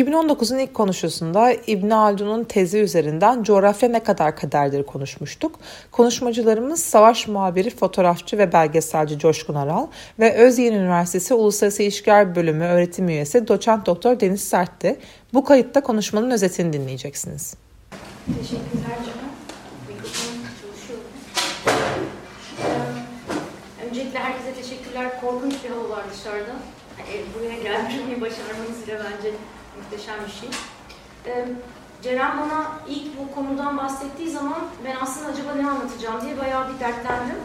2019'un ilk konuşusunda İbn Haldun'un tezi üzerinden coğrafya ne kadar kaderdir konuşmuştuk. Konuşmacılarımız savaş muhabiri, fotoğrafçı ve belgeselci Coşkun Aral ve Özyeğin Üniversitesi Uluslararası İlişkiler Bölümü öğretim üyesi doçent doktor Deniz Sert'ti. Bu kayıtta konuşmanın özetini dinleyeceksiniz. Teşekkürler çalışıyor. Ee, öncelikle herkese teşekkürler. Korkunç bir hava var dışarıda. Yani buraya gelmeyi başarmanız bile bence muhteşem bir şey. Ee, Ceren bana ilk bu konudan bahsettiği zaman ben aslında acaba ne anlatacağım diye bayağı bir dertlendim.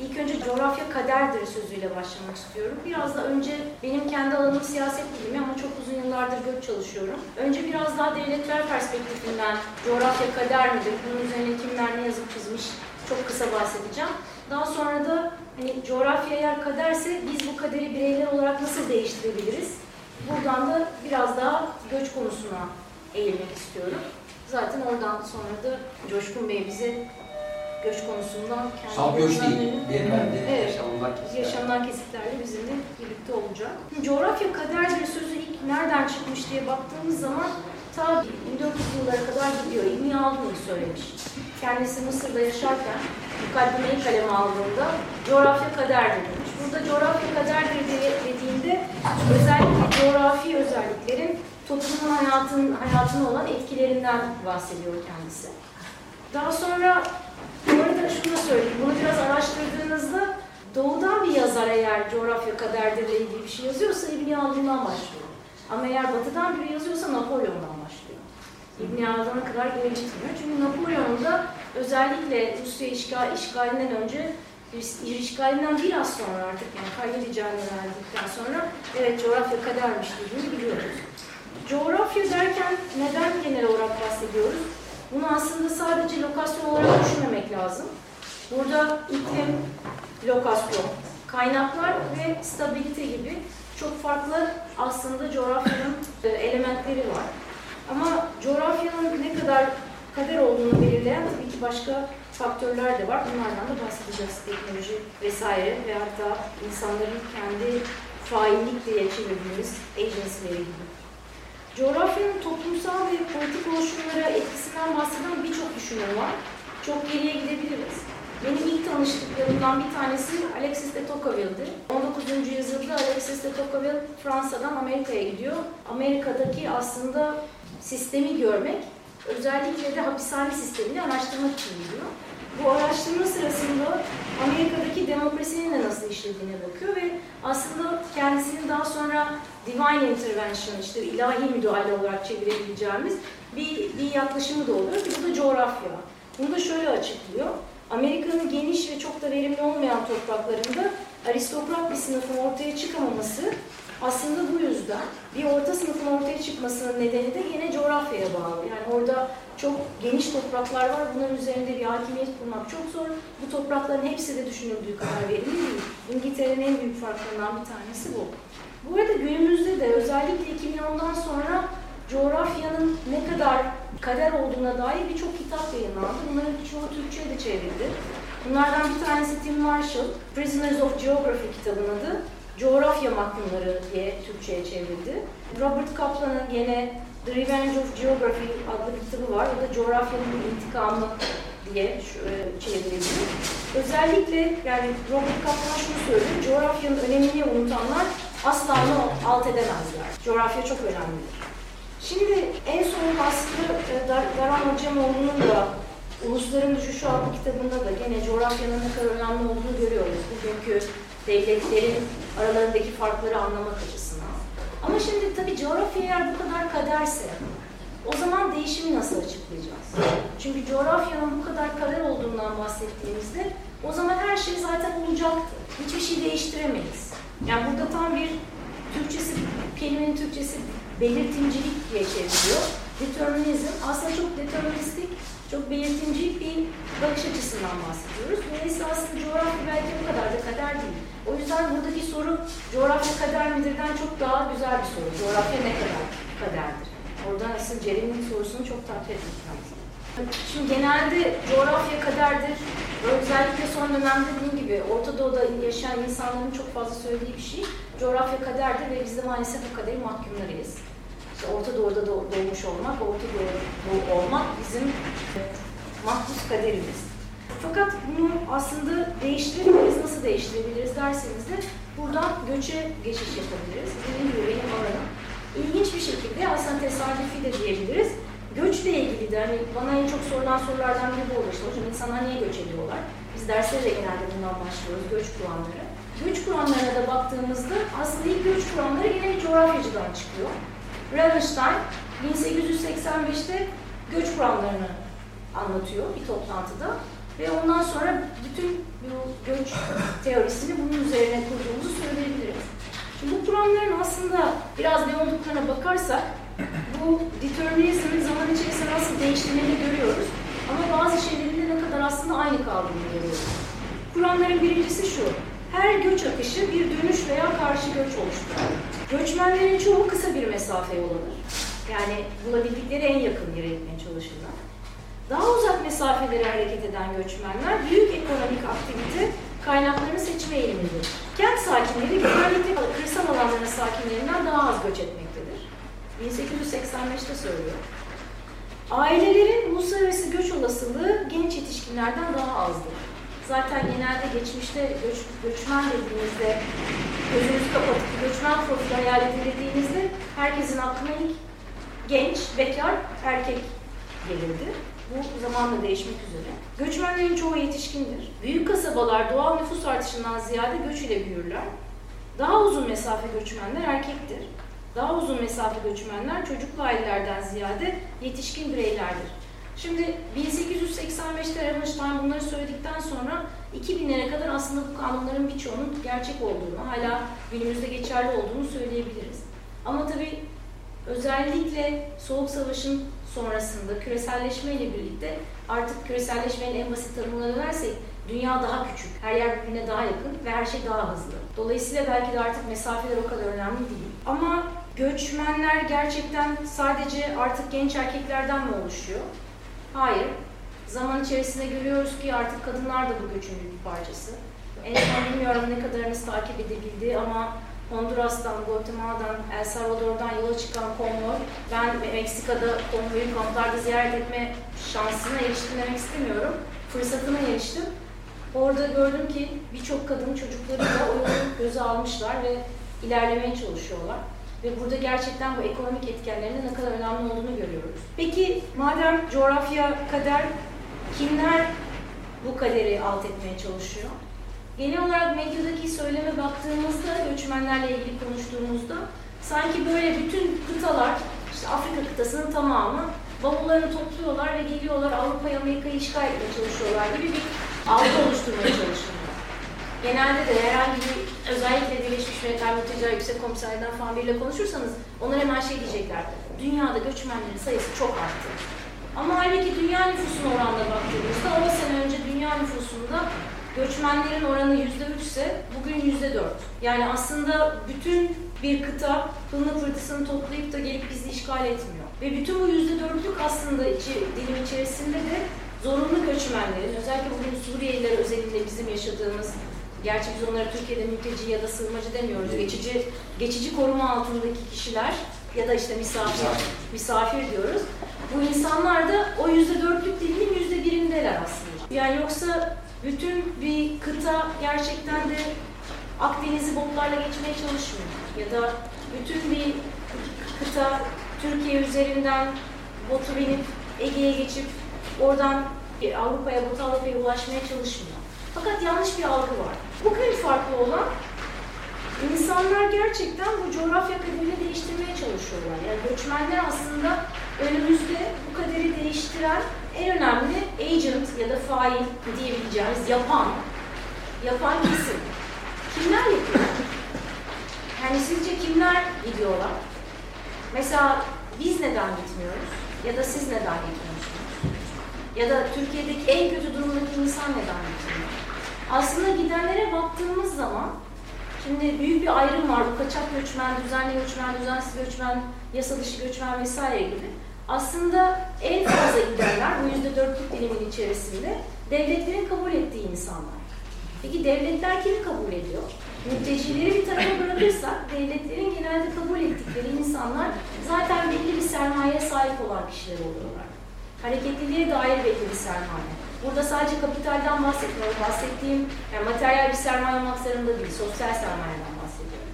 İlk önce coğrafya kaderdir sözüyle başlamak istiyorum. Biraz da önce benim kendi alanım siyaset bilimi ama çok uzun yıllardır göç çalışıyorum. Önce biraz daha devletler perspektifinden coğrafya kader midir, bunun üzerine kimler ne yazıp çizmiş çok kısa bahsedeceğim. Daha sonra da hani coğrafya eğer kaderse biz bu kaderi bireyler olarak nasıl değiştirebiliriz? Buradan da biraz daha göç konusuna eğilmek istiyorum. Zaten oradan sonra da Coşkun Bey bize göç konusundan kendi Salt göç değil, beyefendi Evet. yaşamından kesitler. yaşanan kesitlerle bizimle birlikte olacak. Coğrafya kaderdir sözü ilk nereden çıkmış diye baktığımız zaman ta 1400 yıllara kadar gidiyor. İbn Haldun söylemiş. Kendisi Mısır'da yaşarken mukaddimeyi kaleme aldığında coğrafya kaderdir demiş. Burada coğrafya kaderdir dediğinde özellikle coğrafi özelliklerin toplumun hayatın, hayatına olan etkilerinden bahsediyor kendisi. Daha sonra bu arada şunu da söyleyeyim. Bunu biraz araştırdığınızda doğudan bir yazar eğer coğrafya kaderdirle ilgili bir şey yazıyorsa İbn Haldun'dan başlıyor. Ama eğer batıdan biri yazıyorsa Napolyon'dan başlıyor. İbn Haldun'a kadar geri gitmiyor. Çünkü Napolyon'un da özellikle Rusya işgal, işgalinden önce işgalinden biraz sonra artık yani kaybedeceğini verdikten sonra evet coğrafya kadermiş dediğini biliyoruz. Coğrafya derken neden genel olarak bahsediyoruz? Bunu aslında sadece lokasyon olarak düşünmemek lazım. Burada iklim, lokasyon, kaynaklar ve stabilite gibi çok farklı aslında coğrafyanın e, elementleri var. Ama coğrafyanın ne kadar kader olduğunu belirleyen tabii ki başka faktörler de var. Bunlardan da bahsedeceğiz. Teknoloji vesaire ve hatta insanların kendi faillik diye çevirdiğimiz agency'leri gibi. Coğrafyanın toplumsal ve politik oluşumlara etkisinden bahseden birçok düşünür var. Çok geriye gidebiliriz. Benim ilk tanıştıklarımdan bir tanesi Alexis de Tocqueville'dir. 19. yüzyılda Alexis de Tocqueville Fransa'dan Amerika'ya gidiyor. Amerika'daki aslında sistemi görmek, özellikle de hapishane sistemini araştırmak için gidiyor. Bu araştırma sırasında Amerika'daki demokrasinin de nasıl işlediğine bakıyor ve aslında kendisinin daha sonra divine intervention, işte ilahi müdahale olarak çevirebileceğimiz bir, bir yaklaşımı da oluyor bu da coğrafya. Bunu da şöyle açıklıyor. Amerika'nın geniş ve çok da verimli olmayan topraklarında aristokrat bir sınıfın ortaya çıkamaması aslında bu yüzden bir orta sınıfın ortaya çıkmasının nedeni de yine coğrafyaya bağlı. Yani orada çok geniş topraklar var. Bunların üzerinde bir hakimiyet kurmak çok zor. Bu toprakların hepsi de düşünüldüğü kadar verimli değil. İngiltere'nin en büyük farklarından bir tanesi bu. Bu arada günümüzde de özellikle 2010'dan sonra coğrafyanın ne kadar kader olduğuna dair birçok kitap yayınlandı. Bunların birçoğu Türkçe'ye de çevrildi. Bunlardan bir tanesi Tim Marshall, Prisoners of Geography kitabının adı. Coğrafya Mahkumları diye Türkçe'ye çevrildi. Robert Kaplan'ın gene The Revenge of Geography adlı bir kitabı var. O da coğrafyanın intikamı diye e, çevrildi. Özellikle yani Robert Kaplan şunu söylüyor, coğrafyanın önemini unutanlar asla onu alt edemezler. Coğrafya çok önemlidir. Şimdi en son aslında e, Dar Daran Hocamoğlu'nun da Ulusların Düşüşü adlı kitabında da gene coğrafyanın ne kadar önemli olduğunu görüyoruz. Bugünkü devletlerin aralarındaki farkları anlamak açısından. Ama şimdi tabii coğrafya eğer bu kadar kaderse o zaman değişimi nasıl açıklayacağız? Çünkü coğrafyanın bu kadar kader olduğundan bahsettiğimizde o zaman her şey zaten olacaktı. Hiçbir şey değiştiremeyiz. Yani burada tam bir Türkçesi, kelimenin Türkçesi belirtimcilik diye çevriliyor. Determinizm aslında çok deterministik, çok belirtimci bir bakış açısından bahsediyoruz. Dolayısıyla aslında coğrafya belki bu kadar da kader değil. O yüzden buradaki soru coğrafya kader midirden çok daha güzel bir soru. Coğrafya ne kadar kaderdir? Orada aslında Ceren'in sorusunu çok takdir etmek lazım. Şimdi genelde coğrafya kaderdir. Özellikle son dönemde dediğim gibi Orta Doğu'da yaşayan insanların çok fazla söylediği bir şey. Coğrafya kaderdir ve biz de maalesef o kaderi mahkumlarıyız. işte Orta Doğu'da doğmuş olmak, Orta Doğu olmak bizim mahpus kaderimiz. Fakat bunu aslında değiştirebiliriz. Nasıl değiştirebiliriz derseniz de buradan göçe geçiş yapabiliriz. Dediğim gibi benim alanım. İlginç bir şekilde aslında tesadüfi de diyebiliriz. Göçle ilgili de hani bana en çok sorulan sorulardan biri bu olur. İşte hocam insanlar niye göç ediyorlar? Biz derslere de genelde bundan başlıyoruz, göç kuramları. Göç kuramlarına da baktığımızda aslında ilk göç kuramları yine coğrafyacıdan çıkıyor. Ravenstein 1885'te göç kuramlarını anlatıyor bir toplantıda. Ve ondan sonra bütün göç teorisini bunun üzerine kurduğumuzu söyleyebiliriz. Şimdi bu kuramların aslında biraz ne olduklarına bakarsak bu determinizmin zaman içerisinde nasıl değiştiğini görüyoruz. Ama bazı şeylerin de ne kadar aslında aynı kaldığını görüyoruz. Kuramların birincisi şu. Her göç akışı bir dönüş veya karşı göç oluşturur. Göçmenlerin çoğu kısa bir mesafe yol alır. Yani bulabildikleri en yakın yere gitmeye çalışırlar. Daha uzak mesafelere hareket eden göçmenler büyük ekonomik aktivite kaynaklarını seçme eğilimindedir. Kent sakinleri genellikle kırsal alanların sakinlerinden daha az göç etmektedir. 1885'te söylüyor. Ailelerin uluslararası göç olasılığı genç yetişkinlerden daha azdır. Zaten genelde geçmişte göç, göçmen dediğinizde gözünüzü kapatıp göçmen profili hayal edin dediğinizde herkesin aklına ilk genç, bekar, erkek gelirdi. Bu zamanla değişmek üzere. Göçmenlerin çoğu yetişkindir. Büyük kasabalar doğal nüfus artışından ziyade göç ile büyürler. Daha uzun mesafe göçmenler erkektir. Daha uzun mesafe göçmenler çocuklu ailelerden ziyade yetişkin bireylerdir. Şimdi 1885'te Ravenstein bunları söyledikten sonra 2000'lere kadar aslında bu kanunların birçoğunun gerçek olduğunu, hala günümüzde geçerli olduğunu söyleyebiliriz. Ama tabii özellikle Soğuk Savaş'ın sonrasında küreselleşme ile birlikte artık küreselleşmenin en basit tanımına dönersek dünya daha küçük, her yer birbirine daha yakın ve her şey daha hızlı. Dolayısıyla belki de artık mesafeler o kadar önemli değil. Ama göçmenler gerçekten sadece artık genç erkeklerden mi oluşuyor? Hayır. Zaman içerisinde görüyoruz ki artık kadınlar da bu göçün bir parçası. En son bilmiyorum ne kadarınız takip edebildi ama Honduras'tan, Guatemala'dan, El Salvador'dan yola çıkan konvoy, ben Meksika'da konvoyu kamplarda ziyaret etme şansına eriştim demek istemiyorum. Fırsatına eriştim. Orada gördüm ki birçok kadın çocukları da o yolu göze almışlar ve ilerlemeye çalışıyorlar. Ve burada gerçekten bu ekonomik etkenlerin ne kadar önemli olduğunu görüyoruz. Peki madem coğrafya kader, kimler bu kaderi alt etmeye çalışıyor? Genel olarak medyadaki söyleme baktığımızda, göçmenlerle ilgili konuştuğumuzda sanki böyle bütün kıtalar, işte Afrika kıtasının tamamı bavullarını topluyorlar ve geliyorlar Avrupa'yı, Amerika'yı işgal etmeye çalışıyorlar gibi bir algı oluşturmaya çalışıyorlar. Genelde de herhangi bir özellikle Birleşmiş Milletler Mülteciler Yüksek Komiserliğinden falan biriyle konuşursanız onlar hemen şey diyecekler. Dünyada göçmenlerin sayısı çok arttı. Ama halbuki dünya nüfusuna oranla baktığımızda 10 sene önce dünya nüfusunda göçmenlerin oranı yüzde üç ise bugün yüzde dört. Yani aslında bütün bir kıta pılını pırtısını toplayıp da gelip bizi işgal etmiyor. Ve bütün bu yüzde dörtlük aslında içi, dilim içerisinde de zorunlu göçmenlerin, özellikle bugün Suriyeliler özelinde bizim yaşadığımız, gerçi biz onlara Türkiye'de mülteci ya da sığınmacı demiyoruz, geçici geçici koruma altındaki kişiler ya da işte misafir, misafir diyoruz. Bu insanlar da o yüzde dörtlük dilimin yüzde birindeler aslında. Yani yoksa bütün bir kıta gerçekten de Akdeniz'i botlarla geçmeye çalışmıyor. Ya da bütün bir kıta Türkiye üzerinden botu binip Ege'ye geçip oradan Avrupa'ya, Batı Avrupa'ya ulaşmaya çalışmıyor. Fakat yanlış bir algı var. Bugün farklı olan insanlar gerçekten bu coğrafya kaderini değiştirmeye çalışıyorlar. Yani göçmenler aslında önümüzde bu kaderi değiştiren en önemli agent ya da fail diyebileceğimiz yapan, yapan kesim. Kimler yapıyor? Yani sizce kimler gidiyorlar? Mesela biz neden gitmiyoruz? Ya da siz neden gitmiyorsunuz? Ya da Türkiye'deki en kötü durumdaki insan neden gitmiyor? Aslında gidenlere baktığımız zaman Şimdi büyük bir ayrım var. Bu kaçak göçmen, düzenli göçmen, düzensiz göçmen, yasa dışı göçmen vesaire gibi. Aslında en fazla gidenler bu yüzde dörtlük dilimin içerisinde devletlerin kabul ettiği insanlar. Peki devletler kimi kabul ediyor? Mültecileri bir tarafa bırakırsak devletlerin genelde kabul ettikleri insanlar zaten belli bir sermayeye sahip olan kişiler oluyorlar. Hareketliliğe dair belli bir sermaye. Burada sadece kapitalden bahsetmiyorum. Bahsettiğim yani materyal bir sermaye olmak zorunda değil, sosyal sermayeden bahsediyorum.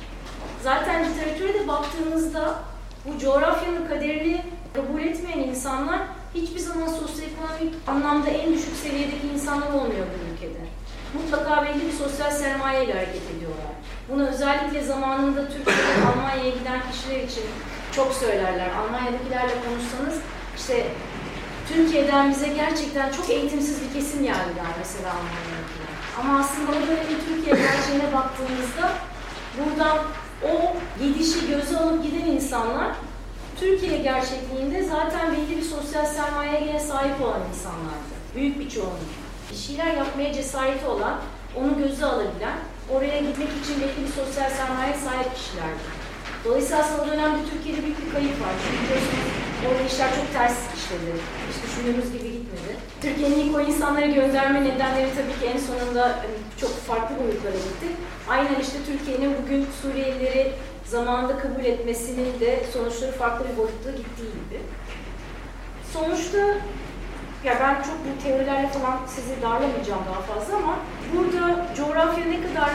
Zaten literatüre de baktığınızda bu coğrafyanın kaderini kabul etmeyen insanlar hiçbir zaman sosyoekonomik anlamda en düşük seviyedeki insanlar olmuyor bu ülkede. Mutlaka belli bir sosyal sermaye ile hareket ediyorlar. Bunu özellikle zamanında Türkiye'den Almanya'ya giden kişiler için çok söylerler. Almanya'dakilerle konuşsanız işte Türkiye'den bize gerçekten çok eğitimsiz bir kesim geldiler mesela Almanya'dakiler. Ama aslında o dönemin Türkiye gerçeğine baktığımızda buradan o gidişi göze alıp giden insanlar Türkiye gerçekliğinde zaten belli bir sosyal sermayeye sahip olan insanlardı. Büyük bir çoğunluk. Bir şeyler yapmaya cesareti olan, onu göze alabilen, oraya gitmek için belli bir sosyal sermaye sahip kişilerdi. Dolayısıyla aslında o dönemde Türkiye'de büyük bir kayıp var. Çünkü biliyorsunuz orada işler çok ters işledi. Hiç düşündüğümüz gibi gitmedi. Türkiye'nin ilk o insanları gönderme nedenleri tabii ki en sonunda hani, çok farklı boyutlara gitti. Aynen işte Türkiye'nin bugün Suriyelileri zamanında kabul etmesinin de sonuçları farklı bir boyutta gittiği gibi. Sonuçta ya ben çok bu teorilerle falan sizi darlamayacağım daha fazla ama burada coğrafya ne kadar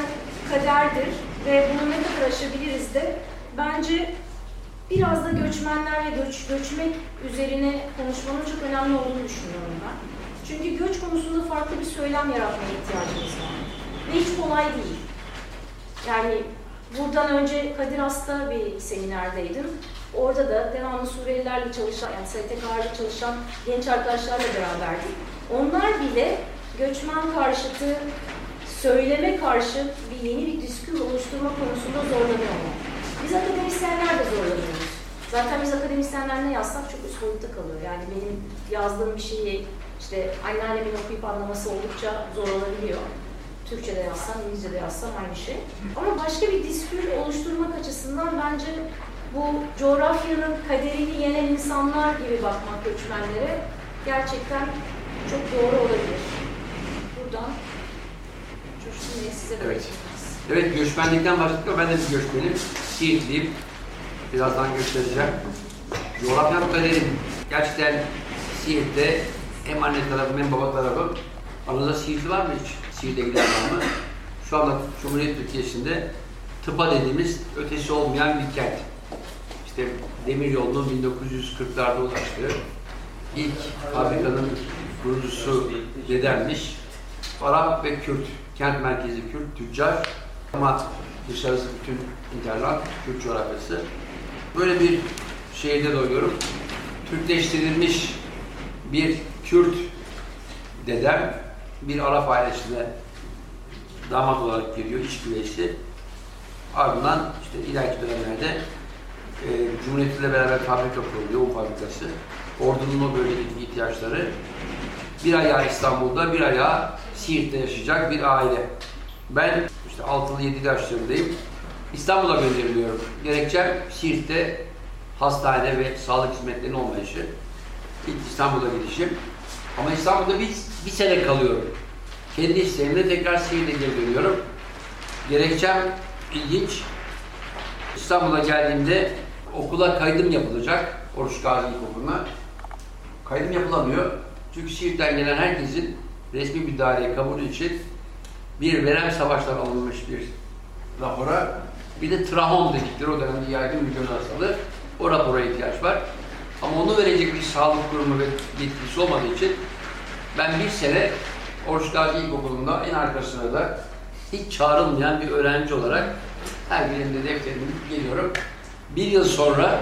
kaderdir ve bunu ne kadar aşabiliriz de bence biraz da göçmenler ve göç, göçmek üzerine konuşmanın çok önemli olduğunu düşünüyorum ben. Çünkü göç konusunda farklı bir söylem yaratmaya ihtiyacımız var. Ve hiç kolay değil. Yani buradan önce Kadir Has'ta bir seminerdeydim. Orada da devamlı Suriyelilerle çalışan, yani STK'larla çalışan genç arkadaşlarla beraberdik. Onlar bile göçmen karşıtı, söyleme karşı bir yeni bir diskurs oluşturma konusunda zorlanıyorlar. Biz akademisyenler de zorlanıyoruz. Zaten biz akademisyenler ne yazsak çok üst boyutta kalıyor. Yani benim yazdığım bir şeyi işte anneannemin okuyup anlaması oldukça zor olabiliyor. Türkçe'de yazsam, İngilizce'de yazsam aynı şey. Ama başka bir diskurs oluşturmak açısından bence bu coğrafyanın kaderini yenen insanlar gibi bakmak göçmenlere gerçekten çok doğru olabilir. Buradan Coşkun Bey size Evet. Evet, göçmenlikten başladık ben de bir göçmenim. Siirtliyim. Birazdan göstereceğim. Coğrafya kaderim. Gerçekten Siirt'te hem anne tarafım hem baba tarafım. Aranızda Siirtli var mı hiç? Var mı? Şu anda Cumhuriyet Türkiye'sinde tıpa dediğimiz ötesi olmayan bir kent. İşte demir yolunun 1940'larda ulaştığı ilk fabrikanın kurucusu dedemmiş. Arap ve Kürt, kent merkezi Kürt, tüccar ama dışarısı bütün interland, Kürt coğrafyası. Böyle bir şehirde doğuyorum. Türkleştirilmiş bir Kürt dedem bir Arap ailesine damat olarak geliyor, iç güveysi. Ardından işte ileriki dönemlerde e, Cumhuriyet ile beraber fabrika kuruluyor, un fabrikası. Ordunun o bölgedeki ihtiyaçları bir ayağı İstanbul'da, bir ayağı Siirt'te yaşayacak bir aile. Ben işte 6'lı 7'li yaşlarındayım. İstanbul'a gönderiliyorum. Gerekçem Siirt'te hastane ve sağlık hizmetlerinin olmayışı. İlk İstanbul'a gidişim. Ama İstanbul'da bir, bir sene kalıyorum. Kendi isteğimle tekrar Siirt'e geri dönüyorum. Gerekçem ilginç. İstanbul'a geldiğimde okula kaydım yapılacak. Oruç Gazi İlkokulu'na. Kaydım yapılamıyor. Çünkü Siirt'ten gelen herkesin resmi bir daireye kabul için bir verem savaştan alınmış bir rapora bir de trahom dedikleri o dönemde yaygın bir göz hastalığı. O rapora ihtiyaç var. Ama onu verecek bir sağlık kurumu ve yetkisi olmadığı için ben bir sene Oruç Gazi İlkokulu'nda en arkasına da hiç çağrılmayan bir öğrenci olarak her birimde defterimi geliyorum. Bir yıl sonra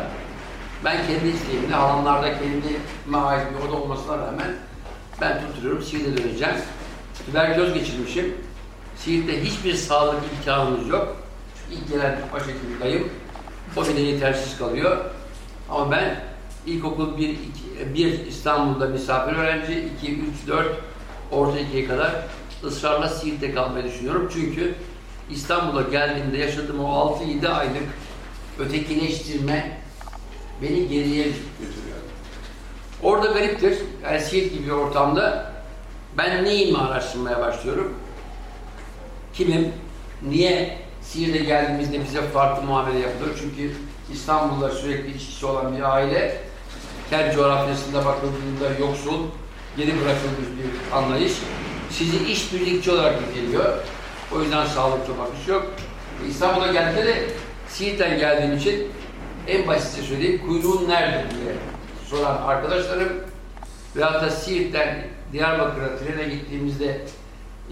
ben kendi isteğimle halamlarda kendime ait bir oda olmasına rağmen ben tutturuyorum, Siirt'e döneceğim. Tüberküloz geçirmişim. Siirt'te hiçbir sağlık imkanımız yok. Çünkü ilk gelen başhekim dayım, o bile yetersiz kalıyor. Ama ben ilkokul 1, 2, 1 İstanbul'da misafir öğrenci, 2, 3, 4, orta 2'ye kadar ısrarla Siirt'te kalmayı düşünüyorum. Çünkü İstanbul'a geldiğimde yaşadığım o 6-7 aylık ötekileştirme beni geriye götürüyor. Orada gariptir. Yani Siirt gibi bir ortamda ben neyimi araştırmaya başlıyorum? kimim, niye Siirt'e geldiğimizde bize farklı muamele yapılıyor? Çünkü İstanbul'da sürekli iç içe olan bir aile, kent coğrafyasında bakıldığında yoksul, geri bırakılmış bir anlayış. Sizi iş birlikçi olarak niteliyor. O yüzden sağlıklı bakış yok. İstanbul'a geldiğinde de Siirt'ten geldiğim için en basitçe söyleyeyim, kuyruğun nerede diye soran arkadaşlarım veyahut da Siirt'ten Diyarbakır'a trene gittiğimizde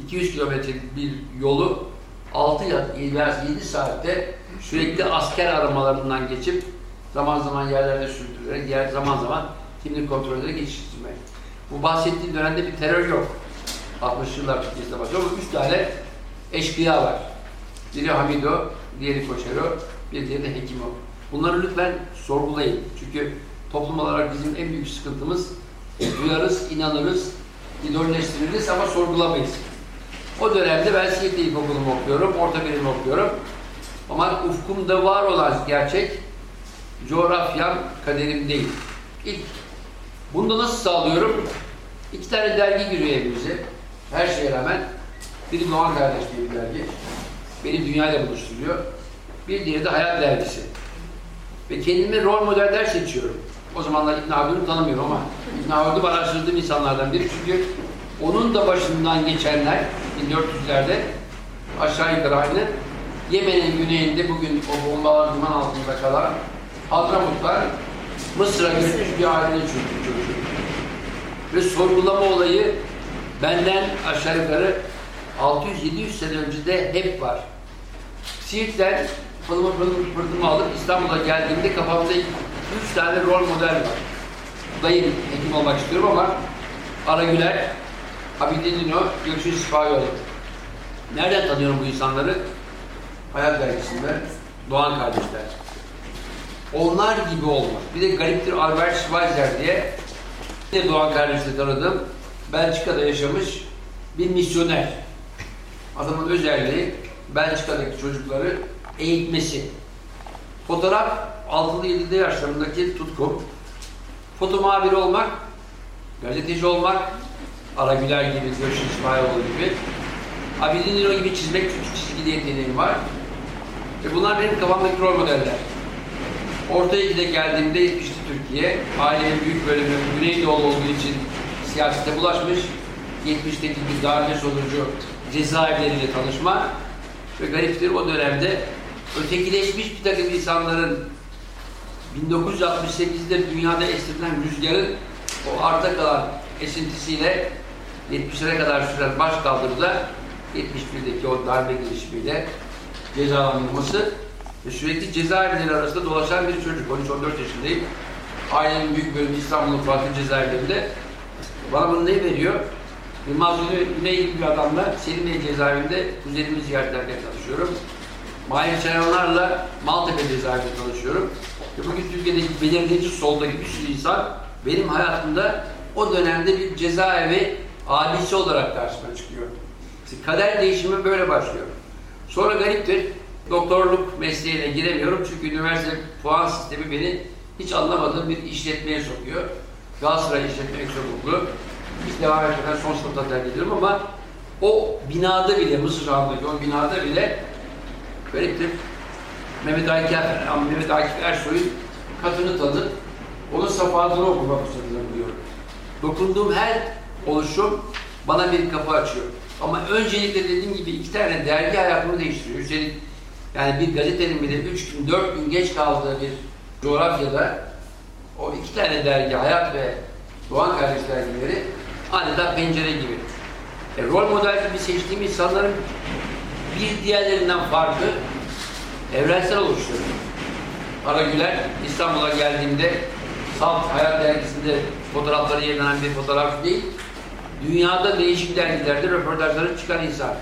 200 kilometrelik bir yolu 6 ya 7 saatte sürekli asker aramalarından geçip zaman zaman yerlerde sürdürerek, yer, zaman zaman kimlik kontrolleri geçiştirmek. Bu bahsettiğim dönemde bir terör yok. 60 yıllar Türkiye'de başlıyor ama 3 tane eşkıya var. Biri Hamido, diğeri Koşero, bir diğeri de Hekimo. Bunları lütfen sorgulayın. Çünkü toplum olarak bizim en büyük sıkıntımız duyarız, inanırız, idolleştiririz ama sorgulamayız. O dönemde ben Siirt'te ilkokulumu okuyorum, orta birimi okuyorum. Ama ufkumda var olan gerçek coğrafyam kaderim değil. İlk bunu da nasıl sağlıyorum? İki tane dergi giriyor evimize. Her şeye rağmen. Biri Doğan Kardeş diye bir dergi. Beni dünyayla buluşturuyor. Bir diğeri de Hayat Dergisi. Ve kendime rol modeller seçiyorum. O zamanlar İbn Haldun'u tanımıyorum ama İbn Haldun'u araştırdığım insanlardan biri çünkü onun da başından geçenler 1400'lerde aşağı yukarı aynı Yemen'in güneyinde bugün o bombalar duman altında kalan Hadramutlar Mısır'a göçmüş bir ailenin çocuğu. çocuğu. Ve sorgulama olayı benden aşağı yukarı 600-700 sene önce de hep var. Siirt'ten pılımı pılımı pırdımı alıp İstanbul'a geldiğimde kafamda üç tane rol model var. Dayım hekim olmak istiyorum ama Ara Güler, Abidin Dino, Gökçe Sipahiyoğlu. Nereden tanıyorum bu insanları? Hayat dergisinde Doğan kardeşler. Onlar gibi olmak. Bir de gariptir Albert Schweitzer diye de Doğan kardeşle tanıdım. Belçika'da yaşamış bir misyoner. Adamın özelliği Belçika'daki çocukları eğitmesi. Fotoğraf 6'lı 7'li yaşlarındaki tutkum. Foto muhabiri olmak, gazeteci olmak, Ara Güler gibi, Görüşün İsmailoğlu gibi. Abidin Dino gibi çizmek, küçük çizgi yeteneğim var. Ve bunlar benim kafamdaki rol modeller. Orta 2'de geldiğimde yetmişti Türkiye. Ailenin büyük bölümü Güneydoğu olduğu için siyasete bulaşmış. 70'teki bir darbe sonucu cezaevleriyle tanışma ve gariptir o dönemde ötekileşmiş bir takım insanların 1968'de dünyada estirilen rüzgarın o arta kalan esintisiyle 70'lere kadar süren baş kaldırıda 71'deki o darbe girişimiyle cezalandırılması ve sürekli cezaevleri arasında dolaşan bir çocuk. 13-14 yaşındayım. Ailenin büyük bölümü İstanbul'un farklı cezaevlerinde. Bana bunu ne veriyor? Yılmaz Güney gibi bir adamla Selimye cezaevinde kuzenimi ziyaret ederken tanışıyorum. Mahir Çayanlar'la Maltepe cezaevinde tanışıyorum. Ve bugün Türkiye'deki belirleyici soldaki bir sürü insan benim hayatımda o dönemde bir cezaevi abisi olarak karşıma çıkıyor. İşte kader değişimi böyle başlıyor. Sonra gariptir, doktorluk mesleğine giremiyorum çünkü üniversite puan sistemi beni hiç anlamadığım bir işletmeye sokuyor. Galatasaray İşletme Ekstrokulu. Hiç devam etmeden son sınıfta terk ediyorum ama o binada bile, Mısır Han'daki o binada bile gariptir. Mehmet Akif, Mehmet Akif Ersoy'un katını tanıp onun safahatını okuma fırsatını buluyorum. Dokunduğum her oluşum bana bir kapı açıyor. Ama öncelikle dediğim gibi iki tane dergi hayatımı değiştiriyor. Üstelik yani bir gazetenin bile üç gün, dört gün geç kaldığı bir coğrafyada o iki tane dergi, Hayat ve Doğan Kardeş dergileri adeta pencere gibi. E, rol model gibi seçtiğim insanların bir diğerlerinden farkı evrensel oluşturuyor. Ara Güler İstanbul'a geldiğimde Salt Hayat dergisinde fotoğrafları yayınlanan bir fotoğraf değil, dünyada değişik dergilerde röportajları çıkan insan.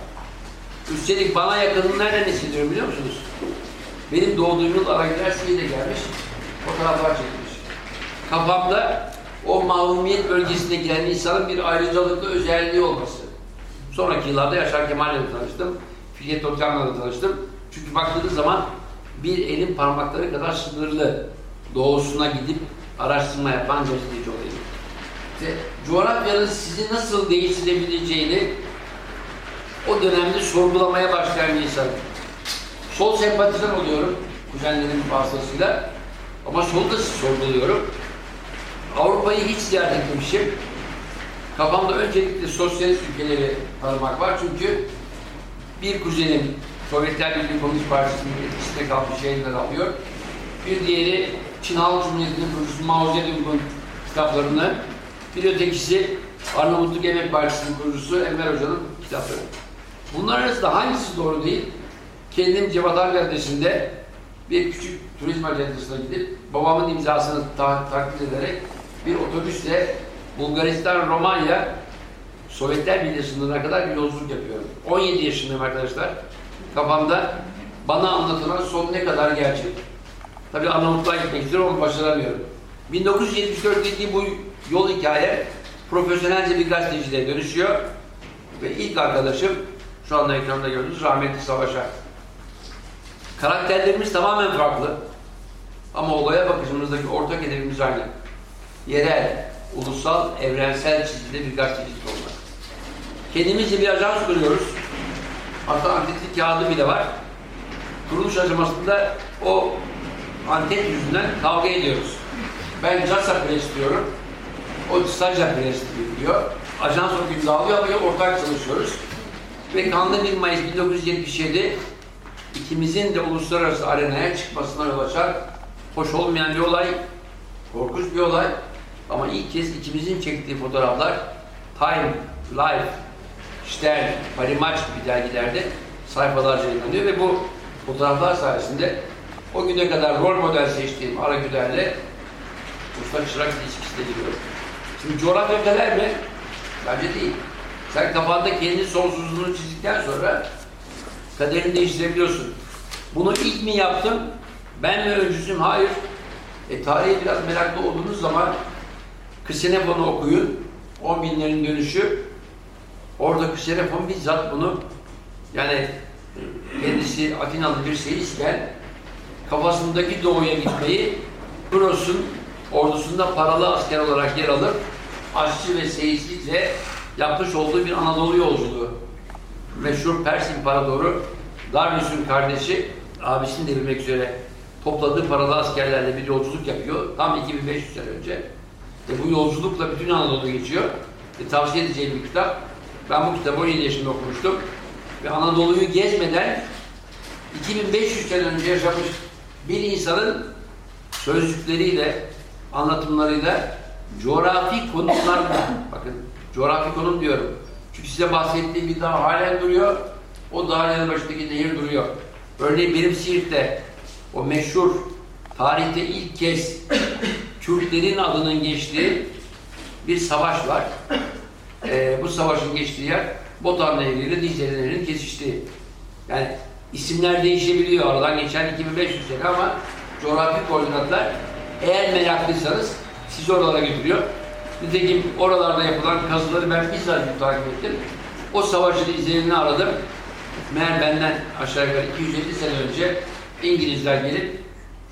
Üstelik bana yakınını nereden hissediyorum biliyor musunuz? Benim doğduğum yıl Aragüler Siirt'e gelmiş, fotoğraflar çekmiş. Kafamda o mahumiyet bölgesine giren insanın bir ayrıcalıklı özelliği olması. Sonraki yıllarda Yaşar Kemal'le tanıştım. Fikret Otkan'la da tanıştım. Çünkü baktığınız zaman bir elin parmakları kadar sınırlı doğusuna gidip araştırma yapan gazeteci olayım. İşte coğrafyanın sizi nasıl değiştirebileceğini o dönemde sorgulamaya başlayan bir insan. Sol sempatizan oluyorum kuzenlerimin vasıtasıyla. Ama solu da sorguluyorum. Avrupa'yı hiç ziyaret etmemişim. Kafamda öncelikle sosyalist ülkeleri tanımak var çünkü bir kuzenim Sovyetler Birliği Komünist Partisi'nin etkisinde kalmış şeyler alıyor. Bir diğeri Çin Halk Cumhuriyeti'nin kurucusu Mao Zedong'un kitaplarını, bir ötekisi Arnavutluk Emek Partisi'nin kurucusu Enver Hoca'nın kitapları. Bunlar arasında hangisi doğru değil? Kendim Cevat Gazetesi'nde bir küçük turizm ajansına gidip babamın imzasını ta taklit ederek bir otobüsle Bulgaristan, Romanya, Sovyetler Birliği sınırına kadar bir yolculuk yapıyorum. 17 yaşındayım arkadaşlar. Kafamda bana anlatılan son ne kadar gerçek. Tabii Arnavutluğa gitmek istiyorum ama başaramıyorum. 1974'teki bu yol hikaye profesyonelce bir gazeteciliğe dönüşüyor. Ve ilk arkadaşım şu anda ekranda gördüğünüz rahmetli Savaş'a. Karakterlerimiz tamamen farklı. Ama olaya bakışımızdaki ortak hedefimiz aynı. Yerel, ulusal, evrensel çizgide bir gazetecilik olmak. Kendimizce bir ajans kuruyoruz. Hatta anketlik kağıdı bile var. Kuruluş aşamasında o anket yüzünden kavga ediyoruz. Ben CASA Press diyorum. O Saca Press diyor. Ajans o gün dağılıyor ama ortak çalışıyoruz. Ve kanlı 1 Mayıs 1977 ikimizin de uluslararası arenaya çıkmasına yol açar. Hoş olmayan bir olay, korkunç bir olay. Ama ilk kez ikimizin çektiği fotoğraflar Time, Life, Stern, Parimaç gibi dergilerde sayfalarca yayınlanıyor ve bu fotoğraflar sayesinde o güne kadar rol model seçtiğim Ara Güler'le Usta Çırak ilişkisi de giriyor. Şimdi coğrafya öteler mi? Bence değil. Sen kafanda kendi sonsuzluğunu çizdikten sonra kaderini değiştirebiliyorsun. Bunu ilk mi yaptım? Ben mi öncüsüm? Hayır. E, tarihe biraz meraklı olduğunuz zaman Ksenofonu okuyun. On binlerin dönüşü. Orada Ksenofon bizzat bunu yani kendisi Atinalı bir seyisken kafasındaki doğuya gitmeyi Kuros'un ordusunda paralı asker olarak yer alır aşçı ve seyislikle yapmış olduğu bir Anadolu yolculuğu. Meşhur Pers İmparatoru Darius'un kardeşi abisini devirmek üzere topladığı paralı askerlerle bir yolculuk yapıyor. Tam 2500 sene önce. E bu yolculukla bütün Anadolu geçiyor. E tavsiye edeceğim bir kitap. Ben bu kitabı 17 yaşında okumuştum. Ve Anadolu'yu gezmeden 2500 sene önce yaşamış bir insanın sözcükleriyle, anlatımlarıyla coğrafi konumlarla, bakın coğrafi konum diyorum. Çünkü size bahsettiğim bir dağ halen duruyor. O dağın yanı başındaki nehir duruyor. Örneğin benim Siirt'te o meşhur tarihte ilk kez Kürtlerin adının geçtiği bir savaş var. Ee, bu savaşın geçtiği yer Botan Nehri ile Dicle Nehri'nin kesiştiği. Yani isimler değişebiliyor aradan geçen 2500 sene ama coğrafi koordinatlar eğer meraklıysanız sizi oralara götürüyor. Nitekim oralarda yapılan kazıları ben bizzat takip ettim. O savaşın izlerini aradım. Meğer benden aşağı yukarı 250 sene önce İngilizler gelip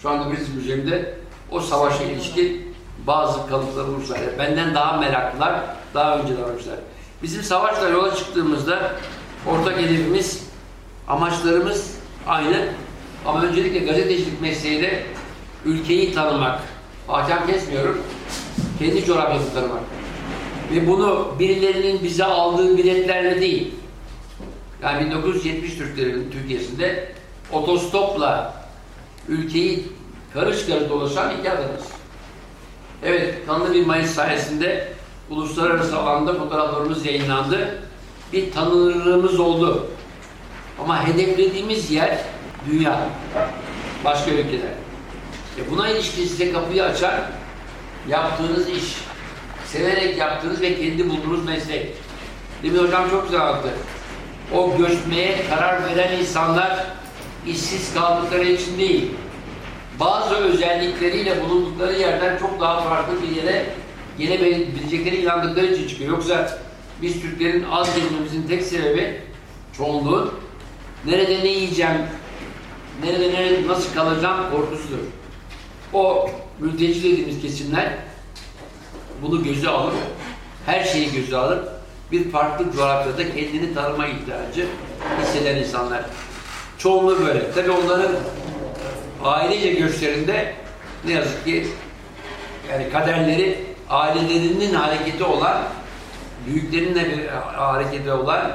şu anda British Müzesi'nde o savaşa ilişkin bazı kalıpları bulmuşlar. Yani benden daha meraklılar, daha önce davranmışlar. Bizim savaşla yola çıktığımızda ortak hedefimiz, amaçlarımız aynı. Ama öncelikle gazetecilik mesleğiyle ülkeyi tanımak. Hakem kesmiyorum. Kendi coğrafyamızı tanımak. Ve bunu birilerinin bize aldığı biletlerle değil. Yani 1970 Türklerin Türkiye'sinde otostopla ülkeyi karış karış dolaşan iki. Evet, kanlı bir Mayıs sayesinde uluslararası alanda fotoğraflarımız yayınlandı. Bir tanınırlığımız oldu. Ama hedeflediğimiz yer dünya. Başka ülkeler. E buna ilişkin size kapıyı açar yaptığınız iş. Severek yaptığınız ve kendi bulduğunuz meslek. Değil hocam çok güzel anlattı. O göçmeye karar veren insanlar işsiz kaldıkları için değil, bazı özellikleriyle bulundukları yerden çok daha farklı bir yere gelebilecekleri inandıkları için çıkıyor. Yoksa biz Türklerin az gelmemizin tek sebebi çoğunluğu nerede ne yiyeceğim, nerede nerede nasıl kalacağım korkusudur. O mülteci dediğimiz kesimler bunu göze alıp her şeyi göze alıp bir farklı coğrafyada kendini tanıma ihtiyacı hisseden insanlar. Çoğunluğu böyle. Tabii onların ailece göçlerinde ne yazık ki yani kaderleri ailelerinin hareketi olan büyüklerinin de bir hareketi olan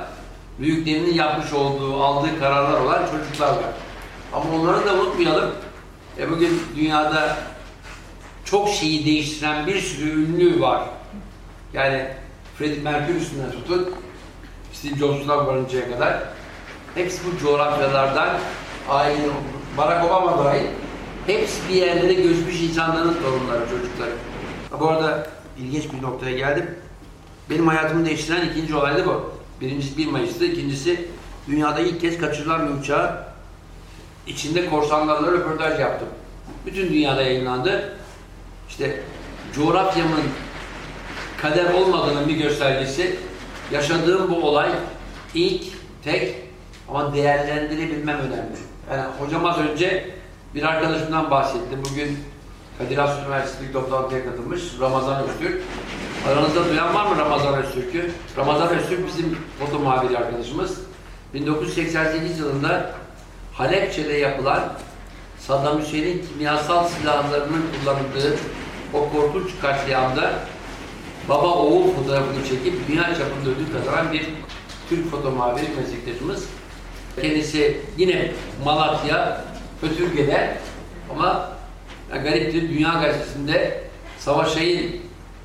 büyüklerinin yapmış olduğu, aldığı kararlar olan çocuklar var. Ama onları da unutmayalım. E bugün dünyada çok şeyi değiştiren bir sürü ünlü var. Yani Freddie Mercury'sinden tutun Steve Jobs'dan varıncaya kadar hepsi bu coğrafyalardan aile, Barack Obama dahil hepsi bir yerlere göçmüş insanların torunları, çocukları. Bu arada ilginç bir noktaya geldim. Benim hayatımı değiştiren ikinci olay da bu. Birincisi 1 Mayıs'tı, ikincisi dünyada ilk kez kaçırılan bir uçağı içinde korsanlarla röportaj yaptım. Bütün dünyada yayınlandı. İşte coğrafyamın kader olmadığının bir göstergesi yaşadığım bu olay ilk, tek ama değerlendirebilmem önemli. Yani hocam az önce bir arkadaşımdan bahsetti. Bugün Kadir Has Üniversitesi toplantıya katılmış Ramazan Öztürk. Aranızda duyan var mı Ramazan Öztürk'ü? Ramazan Öztürk bizim foto muhabiri arkadaşımız. 1988 yılında Halepçe'de yapılan Saddam Hüseyin'in kimyasal silahlarının kullanıldığı o korkunç katliamda baba oğul fotoğrafını çekip dünya çapında ödül kazanan bir Türk foto muhabiri meslektaşımız. Kendisi yine Malatya, Ötürge'de ama ya gariptir Dünya Gazetesi'nde Savaş Ay'ın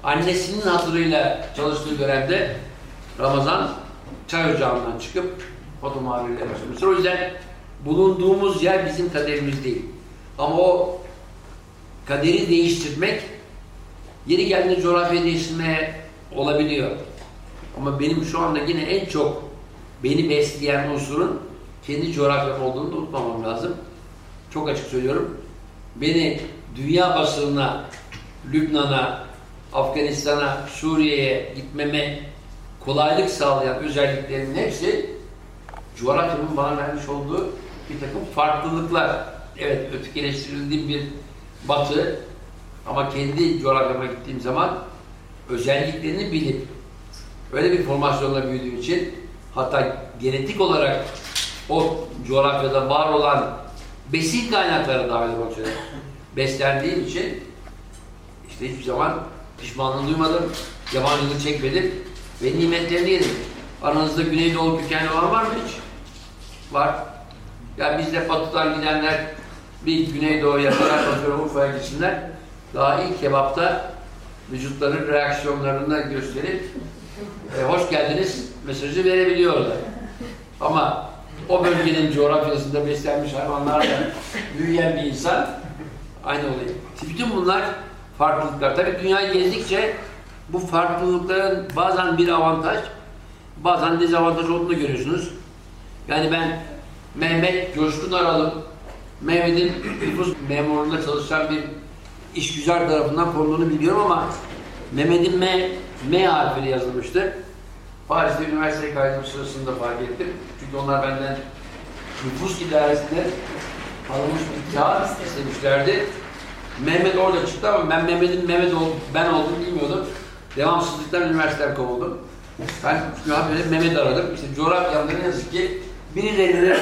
annesinin hatırıyla çalıştığı dönemde Ramazan çay ocağından çıkıp foto muhabirliğe başlamıştır. O yüzden bulunduğumuz yer bizim kaderimiz değil. Ama o kaderi değiştirmek yeri geldiğinde coğrafya değiştirmeye olabiliyor. Ama benim şu anda yine en çok beni besleyen unsurun kendi coğrafyam olduğunu unutmamam lazım. Çok açık söylüyorum. Beni dünya basınına, Lübnan'a, Afganistan'a, Suriye'ye gitmeme kolaylık sağlayan özelliklerimin hepsi coğrafyanın bana vermiş olduğu bir takım farklılıklar. Evet, ötekileştirildiğim bir batı ama kendi coğrafyama gittiğim zaman özelliklerini bilip öyle bir formasyonla büyüdüğüm için hatta genetik olarak o coğrafyada var olan besin kaynakları dahil olmak üzere beslendiğim için işte hiçbir zaman pişmanlığı duymadım, yabancılık çekmedim ve nimetlerini yedim. Aranızda Güneydoğu kökenli olan var mı hiç? Var. Ya bizde batıdan gidenler bir Güneydoğu'ya kadar bakıyorum Urfa'ya gitsinler. Daha ilk kebapta vücutların reaksiyonlarını gösterip e, hoş geldiniz mesajı verebiliyorlar. Ama o bölgenin coğrafyasında beslenmiş hayvanlarla büyüyen bir insan aynı oluyor. Bütün bunlar farklılıklar. Tabii dünyayı gezdikçe bu farklılıkların bazen bir avantaj, bazen dezavantaj olduğunu görüyorsunuz. Yani ben Mehmet Coşkun Aralı, Mehmet'in nüfus memurluğunda çalışan bir işgüzar tarafından konduğunu biliyorum ama Mehmet'in M, M harfiyle yazılmıştı. Paris'te üniversite kaydım sırasında fark ettim. Çünkü onlar benden nüfus idaresinde alınmış bir kağıt istemişlerdi. Mehmet orada çıktı ama ben Mehmet'in Mehmet ol, ben olduğunu bilmiyordum. Devamsızlıktan üniversiteden kovuldum. Ben böyle Mehmet aradım. İşte coğrafyamda ne yazık ki birilerinin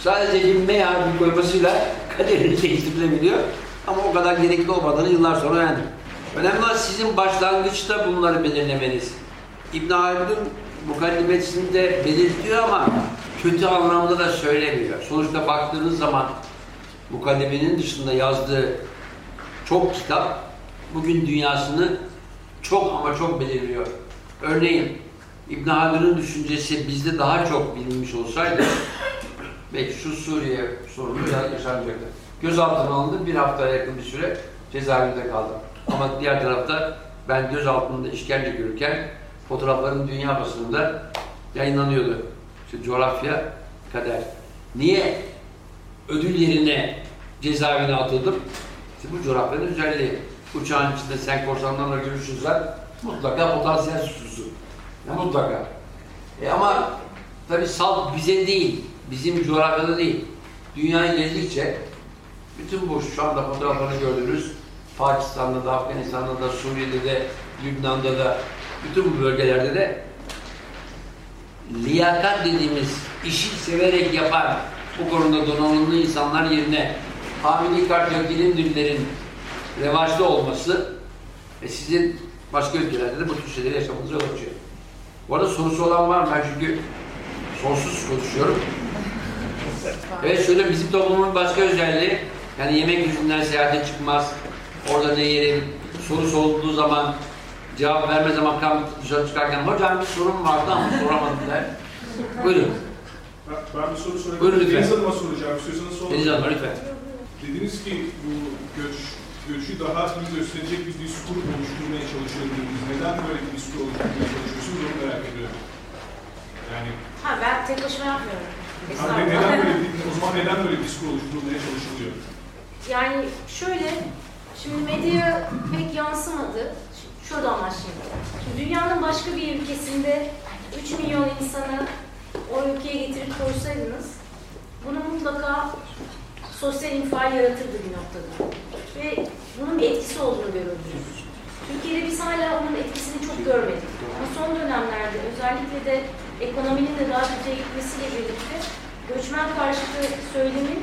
sadece bir harfi koymasıyla kaderini değiştirilebiliyor. Ama o kadar gerekli olmadığını yıllar sonra öğrendim. Önemli olan sizin başlangıçta bunları belirlemeniz. İbn Haldun mukaddimesinde belirtiyor ama kötü anlamda da söylemiyor. Sonuçta baktığınız zaman mukaddimenin dışında yazdığı çok kitap bugün dünyasını çok ama çok belirliyor. Örneğin İbn Haldun'un düşüncesi bizde daha çok bilinmiş olsaydı belki şu Suriye sorunu yaşanacaktı. Gözaltına alındı bir haftaya yakın bir süre cezaevinde kaldım. Ama diğer tarafta ben gözaltında işkence görürken fotoğrafların dünya basınında yayınlanıyordu. İşte coğrafya, kader. Niye ödül yerine cezaevine atıldım? İşte bu coğrafyanın özelliği. Uçağın içinde sen korsanlarla görüşürsen mutlaka potansiyel suçlusun. Ya mutlaka. E ama tabi salt bize değil, bizim coğrafyada değil. Dünyayı gezdikçe bütün bu şu anda fotoğraflarını gördünüz. Pakistan'da da, Afganistan'da da, Suriye'de de, Lübnan'da da, bütün bu bölgelerde de liyakat dediğimiz işi severek yapan bu konuda donanımlı insanlar yerine hamili kardiyokilim dillerin revaçta olması ve sizin başka ülkelerde de bu tür şeyleri yaşamanıza yol açıyor. Bu arada sorusu olan var mı? Ben çünkü sonsuz konuşuyorum. Evet şöyle bizim toplumun başka özelliği yani yemek yüzünden seyahate çıkmaz. Orada ne yerim? Soru sorulduğu zaman cevap verme zaman kam dışarı çıkarken hocam bir sorun vardı ama soramadım der. Buyurun. Ben, ben bir soru sorayım. Buyurun lütfen. Deniz Hanım'a soracağım. İstiyorsanız sorun. Deniz Hanım lütfen. Dediniz ki bu göç, göçü daha iyi gösterecek bir diskur oluşturmaya çalışıyor dediniz. Neden böyle bir diskur oluşturmaya çalışıyorsunuz onu merak ediyorum. Yani Ha ben tek başıma yapmıyorum. hani neden böyle bir, o zaman neden böyle bir diskur oluşturulmaya çalışılıyor? Yani şöyle, şimdi medya pek yansımadı. Şuradan başlayayım. Şimdi dünyanın başka bir ülkesinde 3 milyon insanı o ülkeye getirip koysaydınız, bunu mutlaka sosyal infial yaratırdı bir noktada. Ve bunun bir etkisi olduğunu görüyoruz. Türkiye'de biz hala onun etkisini çok görmedik. Ama son dönemlerde özellikle de ekonominin de daha kötüye gitmesiyle birlikte göçmen karşıtı söylemin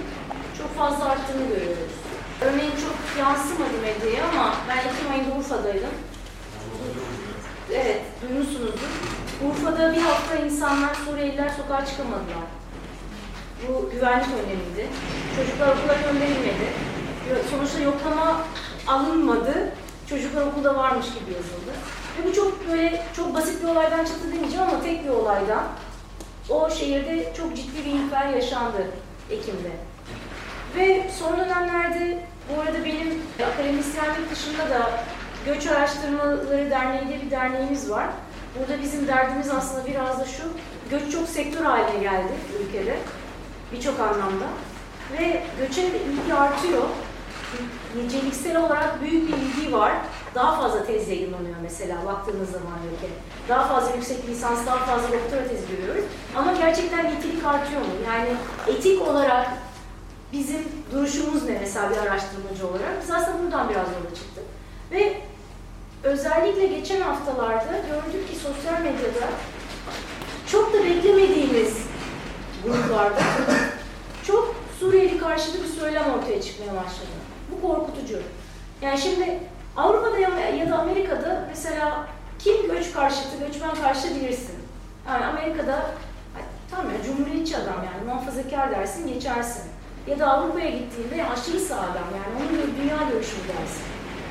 çok fazla arttığını görüyoruz. Örneğin çok yansımadı medyaya ama ben Ekim ayında Urfa'daydım. Evet, duymuşsunuzdur. Urfa'da bir hafta insanlar, Suriyeliler sokağa çıkamadılar. Bu güvenlik önlemiydi. Çocuklar okula gönderilmedi. Sonuçta yoklama alınmadı. Çocuklar okulda varmış gibi yazıldı. Ve bu çok böyle çok basit bir olaydan çıktı demeyeceğim ama tek bir olaydan. O şehirde çok ciddi bir infial yaşandı Ekim'de. Ve son dönemlerde bu arada benim akademisyenlik dışında da Göç Araştırmaları Derneği diye bir derneğimiz var. Burada bizim derdimiz aslında biraz da şu, göç çok sektör haline geldi ülkede birçok anlamda. Ve göçe ilgi artıyor. Niceliksel olarak büyük bir ilgi var. Daha fazla tez yayınlanıyor mesela baktığınız zaman ülke. Daha fazla yüksek lisans, daha fazla doktora tezi görüyoruz. Ama gerçekten nitelik artıyor mu? Yani etik olarak bizim duruşumuz ne mesela bir araştırmacı olarak? Biz aslında buradan biraz yola çıktık. Ve özellikle geçen haftalarda gördük ki sosyal medyada çok da beklemediğimiz gruplarda çok Suriyeli karşıtı bir söylem ortaya çıkmaya başladı. Bu korkutucu. Yani şimdi Avrupa'da ya da Amerika'da mesela kim göç karşıtı, göçmen karşıtı bilirsin. Yani Amerika'da tamam ya cumhuriyetçi adam yani muhafazakar dersin geçersin. Ya da Avrupa'ya gittiğinde aşırı sağ adam yani onun dünya görüşünü dersin.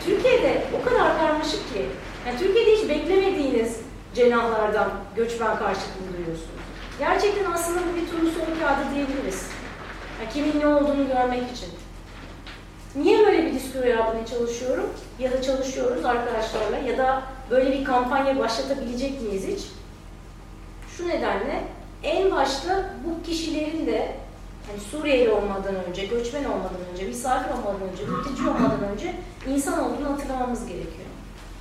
Türkiye'de o kadar karmaşık ki, yani Türkiye'de hiç beklemediğiniz cenahlardan göçmen karşıtlığı duyuyorsunuz. Gerçekten aslında bu bir turnusol kağıdı diyebiliriz. Yani kimin ne olduğunu görmek için. Niye böyle bir diskur yapmaya çalışıyorum? Ya da çalışıyoruz arkadaşlarla ya da böyle bir kampanya başlatabilecek miyiz hiç? Şu nedenle en başta bu kişilerin de hani Suriyeli olmadan önce, göçmen olmadan önce, misafir olmadan önce, mülteci olmadan önce insan olduğunu hatırlamamız gerekiyor.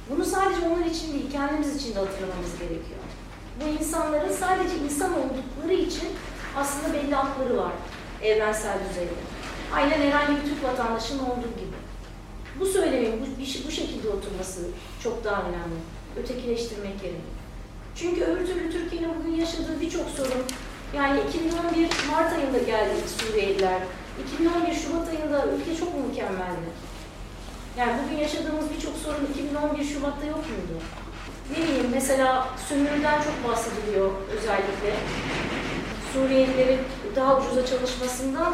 Bunu sadece onlar için değil, kendimiz için de hatırlamamız gerekiyor. Bu insanların sadece insan oldukları için aslında belli hakları var evrensel düzeyde. Aynen herhangi bir Türk vatandaşının olduğu gibi. Bu söylemin bu, bu şekilde oturması çok daha önemli. Ötekileştirmek yerine. Çünkü öbür türlü Türkiye'nin bugün yaşadığı birçok sorun, yani 2011 Mart ayında geldi Suriyeliler, 2011 Şubat ayında ülke çok mükemmeldi. Yani bugün yaşadığımız birçok sorun 2011 Şubat'ta yok muydu? Ne bileyim mesela sömürüden çok bahsediliyor özellikle. Suriyelilerin daha ucuza çalışmasından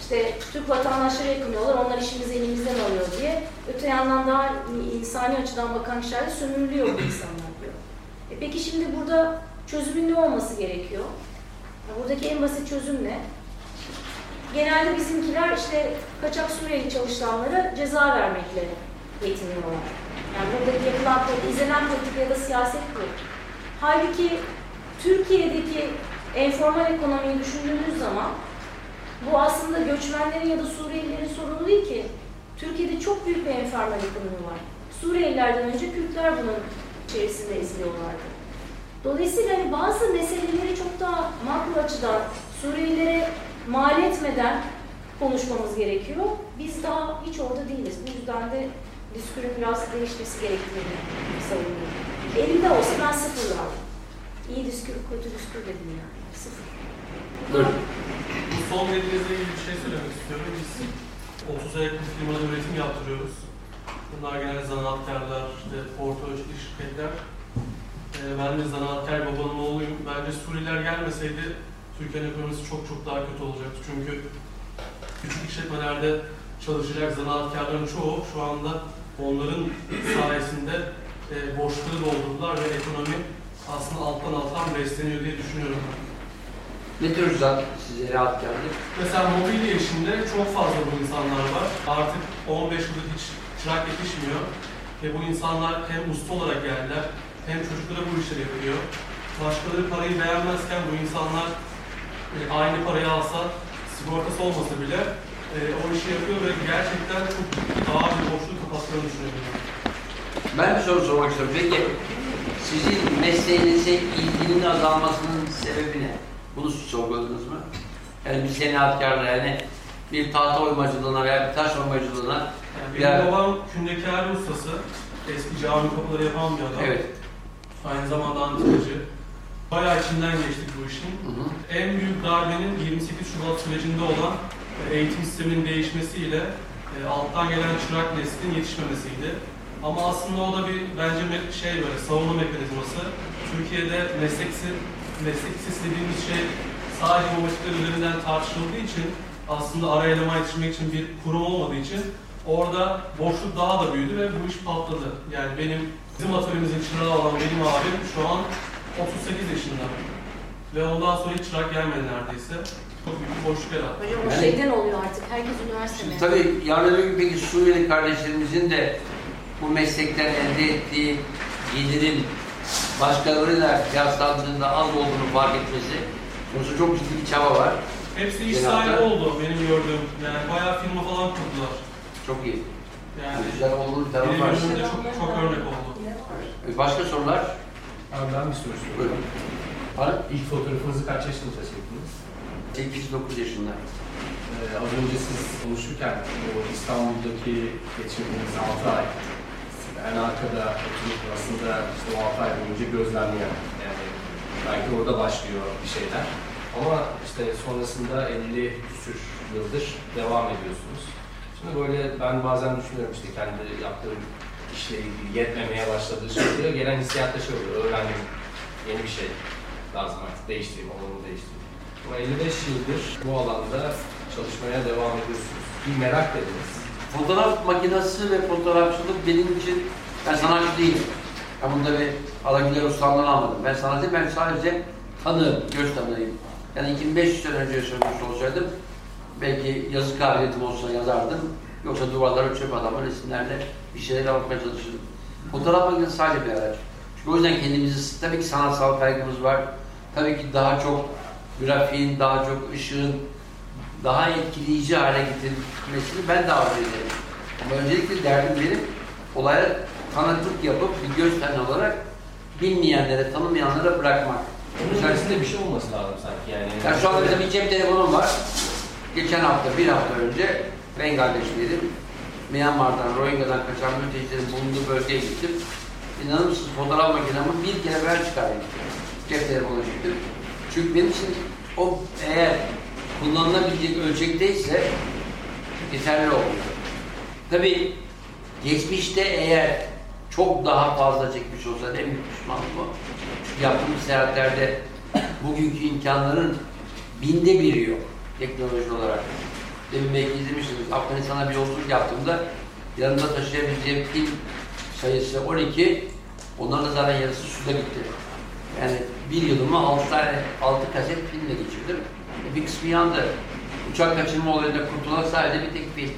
işte Türk vatandaşları yakınıyorlar, onlar işimizi elimizden alıyor diye. Öte yandan daha insani açıdan bakan kişiler de sömürülüyor bu insanlar diyor. E peki şimdi burada çözümün ne olması gerekiyor? Buradaki en basit çözüm ne? Genelde bizimkiler işte kaçak Suriyeli çalışanlara ceza vermekle yetiniyorlar. Yani buradaki yapılan, izlenen politika ya da siyaset bu. Halbuki Türkiye'deki enformal ekonomiyi düşündüğünüz zaman bu aslında göçmenlerin ya da Suriyelilerin sorunu değil ki. Türkiye'de çok büyük bir enformal ekonomi var. Suriyelilerden önce Kürtler bunun içerisinde izliyorlardı. Dolayısıyla hani bazı meseleleri çok daha makro açıdan Suriyelilere mal etmeden konuşmamız gerekiyor. Biz daha hiç orada değiliz. Bu yüzden de diskurun biraz değişmesi gerektiğini savunuyorum. Elimde olsa ben sıfırlardım. İyi diskür, kötü diskür dedim yani. Sıfır. Buyurun. Bu son dediğinizle ilgili bir şey söylemek istiyorum. Biz 30'a yakın firmada üretim yaptırıyoruz. Bunlar genelde zanaatkarlar, işte orta ölçekli şirketler. Ee, ben de zanaatkar babanın oğluyum. Bence Suriyeliler gelmeseydi Türkiye'nin ekonomisi çok çok daha kötü olacaktı. Çünkü küçük işletmelerde çalışacak zanaatkarların çoğu şu anda onların sayesinde e, boşluğu doldurdular ve ekonomi aslında alttan alttan besleniyor diye düşünüyorum. Ne tür zat size rahat geldi? Mesela mobilya işinde çok fazla bu insanlar var. Artık 15 yıldır hiç çırak yetişmiyor. Ve bu insanlar hem usta olarak geldiler, hem çocuklara bu işleri yapıyor. Başkaları parayı beğenmezken bu insanlar e, aynı parayı alsa, sigortası olmasa bile e, o işi yapıyor ve gerçekten çok ağır bir boşluk kapattığını düşünüyorum. Ben bir soru sormak istiyorum. Peki sizin mesleğinize ilginin azalmasının sebebi ne? Bunu sorguladınız mı? Yani bir seneatkarla yani bir tahta oymacılığına veya bir taş oymacılığına Yani benim Ya- babam kündekar ustası, eski cami kapıları yapan bir adam. evet. Aynı zamanda antikacı. Bayağı içinden geçtik bu işin. Hı hı. En büyük darbenin 28 Şubat sürecinde olan eğitim sisteminin değişmesiyle e, alttan gelen çırak neslin yetişmemesiydi. Ama aslında o da bir bence şey böyle savunma mekanizması. Türkiye'de meslek lisesi dediğimiz şey sadece bu meslekler üzerinden tartışıldığı için aslında ara eleman yetiştirmek için bir kurum olmadığı için orada boşluk daha da büyüdü ve bu iş patladı. Yani benim bizim atölyemizin çırağı olan benim abim şu an 38 yaşında. Ve ondan sonra hiç çırak gelmedi neredeyse. Çok büyük bir boşluk yarattı. Hocam o Yani- şeyden oluyor artık. Herkes üniversite mezunu. tabii yarın öbür gün peki Suriyeli kardeşlerimizin de bu meslekten elde ettiği gelirin başkalarıyla kıyaslandığında az olduğunu fark etmesi sonuçta çok ciddi bir çaba var. Hepsi iş sahibi oldu benim gördüğüm. Yani bayağı firma falan kurdular. Çok iyi. Yani Yani güzel olumlu bir tarafı benim var. gözümde çok, çok örnek oldu. Evet. Başka sorular? Abi ben bir soru soruyorum. Buyurun. Pardon? İlk fotoğrafınızı kaç yaşında çektiniz? 8-9 yaşında. Ee, az önce siz konuşurken o İstanbul'daki geçirdiğiniz 6 ay en arkada oturup aslında işte o 6 ay boyunca gözlemleyen yani belki orada başlıyor bir şeyler. Ama işte sonrasında 50 küsür yıldır devam ediyorsunuz. Şimdi böyle ben bazen düşünüyorum işte kendi yaptığım işle ilgili yetmemeye başladığı şey oluyor. Gelen hissiyat da şey oluyor. Öğrendim. Yeni bir şey lazım artık. Değiştireyim, alanımı değiştireyim. Ama 55 yıldır bu alanda çalışmaya devam ediyorsunuz. Bir merak dediniz. Fotoğraf makinesi ve fotoğrafçılık benim için, ben sanatçı değilim. Ben bunda bir Alagüler ustalığını almadım. Ben sanatçı, ben sadece tanığım, göz tanığıyım. Yani 2500 sene önce yaşamış olsaydım, belki yazı kabiliyetim olsa yazardım. Yoksa duvarlara çöp adamın resimlerle bir şeyler yapmaya çalışırdım. Fotoğraf makinesi sadece bir araç. Çünkü o yüzden kendimizi, tabii ki sanatsal kaygımız var. Tabii ki daha çok grafiğin, daha çok ışığın, daha etkileyici hale getirilmesini ben de arzu ederim. Ama öncelikle derdim benim olaya tanıklık yapıp bir göz tanığı olarak bilmeyenlere, tanımayanlara bırakmak. Bunun bir şey olması lazım sanki yani. Ya şu anda mesela bir cep telefonum var. Geçen hafta, bir hafta önce ben kardeşlerim Myanmar'dan, Rohingya'dan kaçan mültecilerin bulunduğu bölgeye gittim. İnanır mısınız fotoğraf makinemi bir kere ben çıkardım. Cep telefonu çıktım. Çünkü benim için o eğer kullanılabilecek ölçekteyse yeterli oluyor. Tabii geçmişte eğer çok daha fazla çekmiş olsaydı en büyük pişmanlık yaptığımız seyahatlerde bugünkü imkanların binde biri yok teknoloji olarak. Demin belki izlemişsiniz. Afganistan'a bir yolculuk yaptığımda yanımda taşıyabileceğim pil sayısı 12. Onların da zaten yarısı suda gitti. Yani bir yılımı 6 tane, 6 kaset pille geçirdim. E, bir kısmı yandı. Uçak kaçırma olayında kurtulan sadece bir tek pil.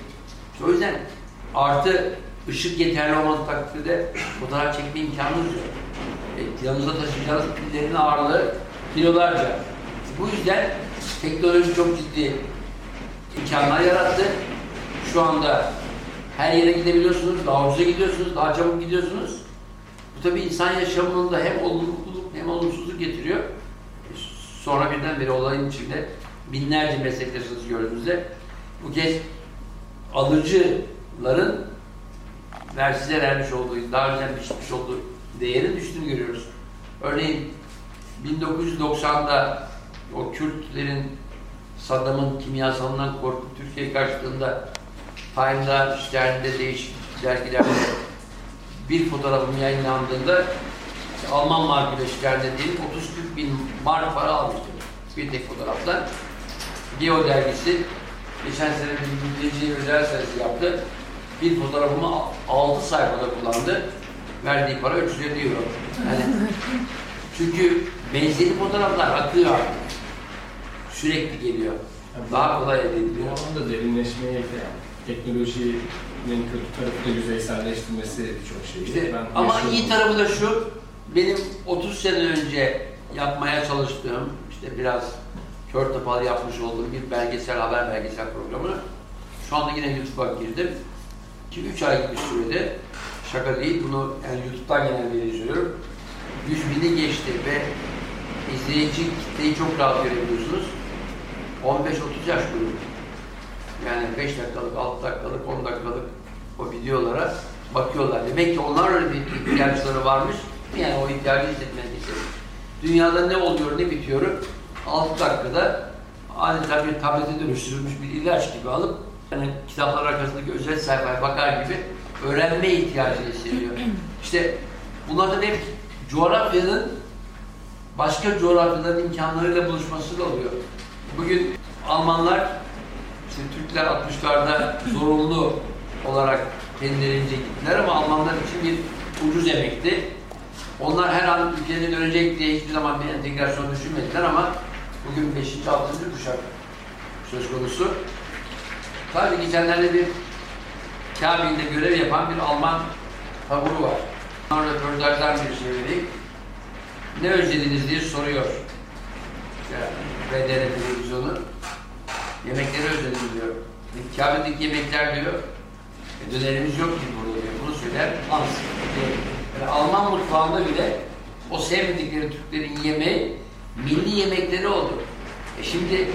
İşte o yüzden artı ışık yeterli olmadığı takdirde fotoğraf çekme imkanımız yok. E, yanınızda taşıyacağınız pillerin ağırlığı kilolarca. Bu yüzden teknoloji çok ciddi imkanlar yarattı. Şu anda her yere gidebiliyorsunuz, daha ucuza gidiyorsunuz, daha çabuk gidiyorsunuz. Bu tabii insan yaşamında hem olumluluk hem olumsuzluk getiriyor. Sonra birdenbire olayın içinde binlerce meslektaşınızı gördüğünüzde bu kez alıcıların ver size vermiş olduğu, daha önce biçmiş olduğu değerin düştüğünü görüyoruz. Örneğin 1990'da o Kürtlerin Saddam'ın kimyasalından korkup Türkiye karşılığında Time'da, Stern'de değişik dergilerde bir fotoğrafım yayınlandığında işte Alman markıyla Stern'de değil 30-40 bin mark para almıştım bir tek fotoğraftan. Geo dergisi geçen sene bir mülteci özel serisi yaptı. Bir fotoğrafımı 6 sayfada kullandı. Verdiği para 350 euro. Yani çünkü benzeri fotoğraflar akıyor artık. Sürekli geliyor. Daha kolay elde Bu ediliyor. alanda derinleşmeye yani teknolojinin kötü tarafı da yüzeyselleştirmesi birçok şeyi. İşte, Ben ama yaşıyorum. iyi tarafı da şu, benim 30 sene önce yapmaya çalıştığım, işte biraz kör topal yapmış olduğum bir belgesel, haber belgesel programı. Şu anda yine YouTube'a girdim. 2-3 ay gibi sürede, şaka değil, bunu yani YouTube'dan gelen bir söylüyorum. 100 bini geçti ve izleyici kitleyi çok rahat görebiliyorsunuz. 15-30 yaş grubu. Yani 5 dakikalık, 6 dakikalık, 10 dakikalık o videolara bakıyorlar. Demek ki onlar öyle bir ihtiyaçları varmış. Yani o ihtiyacı hissetmek için. Dünyada ne oluyor, ne bitiyor 6 dakikada adeta bir tablete dönüştürülmüş bir ilaç gibi alıp yani kitaplar arkasındaki özel sayfaya bakar gibi öğrenme ihtiyacı hissediyor. İşte bunlardan hep coğrafyanın başka coğrafyaların imkanlarıyla buluşması da oluyor. Bugün Almanlar işte Türkler 60'larda zorunlu olarak kendilerince gittiler ama Almanlar için bir ucuz emekti. Onlar her an ülkelerine dönecek diye hiçbir zaman bir entegrasyon düşünmediler ama bugün 5. 6. kuşak söz konusu. Tabii geçenlerde bir Kabil'de görev yapan bir Alman taburu var. Sonra röportajdan bir vereyim. Ne özlediniz diye soruyor. Yani BDR televizyonu. Yemekleri özledim diyor. E, Kabe'deki yemekler diyor. E, dönerimiz yok ki burada diyor. Bunu söyler Hans. Yani Alman mutfağında bile o sevmedikleri Türklerin yemeği milli yemekleri oldu. E şimdi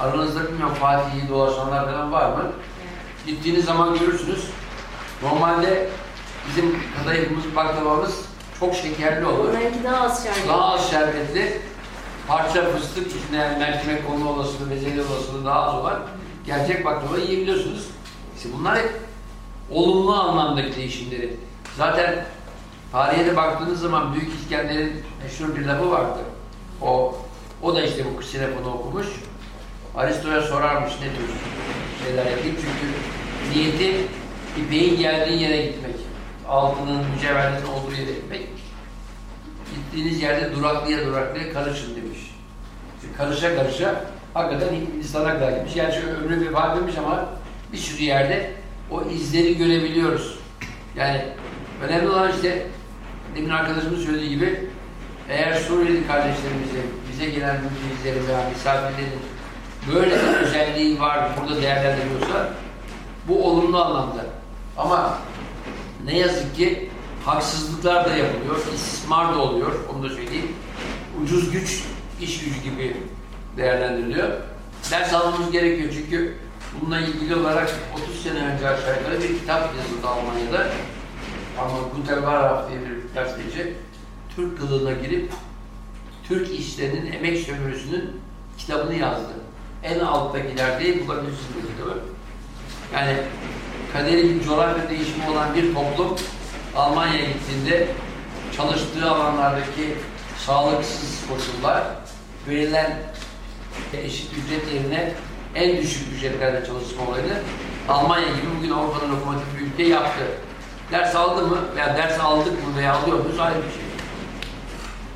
aranızda bilmiyorum Fatih'i dolaşanlar falan var mı? Gittiğiniz zaman görürsünüz. Normalde bizim kadayıfımız, baklavamız çok şekerli olur. Onlarınki daha az şerbetli. Daha az şerbetli, parça fıstık içine mercimek olma olasılığı, bezelye olasılığı daha az olan gerçek baklava yiyebiliyorsunuz. İşte bunlar hep olumlu anlamdaki değişimleri. Zaten tarihe de baktığınız zaman Büyük İskender'in meşhur bir lafı vardı. O, o da işte bu Ksenofonu okumuş. Aristo'ya sorarmış ne tür şeyler yapayım çünkü niyeti ipeğin geldiği yere gitmek. Altının, mücevherlerin olduğu yere gitmek. Gittiğiniz yerde duraklaya duraklaya karışın demiş. İşte karışa karışa hakikaten Hindistan'a kadar gitmiş. Gerçi ömrü vefat etmiş ama bir sürü yerde o izleri görebiliyoruz. Yani önemli olan işte demin arkadaşımız söylediği gibi eğer Suriyeli kardeşlerimize, bize gelen mültecilerin veya misafirlerin böyle bir özelliği var, burada değerlendiriyorsa bu olumlu anlamda. Ama ne yazık ki haksızlıklar da yapılıyor, istismar da oluyor, onu da söyleyeyim. Ucuz güç, iş gücü gibi değerlendiriliyor. Ders almamız gerekiyor çünkü bununla ilgili olarak 30 sene önce aşağı yukarı bir kitap yazıldı Almanya'da. Ama Günter Warraff diye bir gazeteci Türk kılığına girip Türk işlerinin emek sömürüsünün kitabını yazdı. En alttakilerdeyi bulabilirsiniz bu kitabı. Yani kaderi coğrafya değişimi olan bir toplum Almanya'ya gittiğinde çalıştığı alanlardaki sağlıksız koşullar verilen eşit ücret yerine en düşük ücretlerle çalışma olayını Almanya gibi bugün Avrupa'nın lokomotif bir ülke yaptı. Ders aldı mı veya ders aldık mı veya alıyor muyuz ayrı bir şey.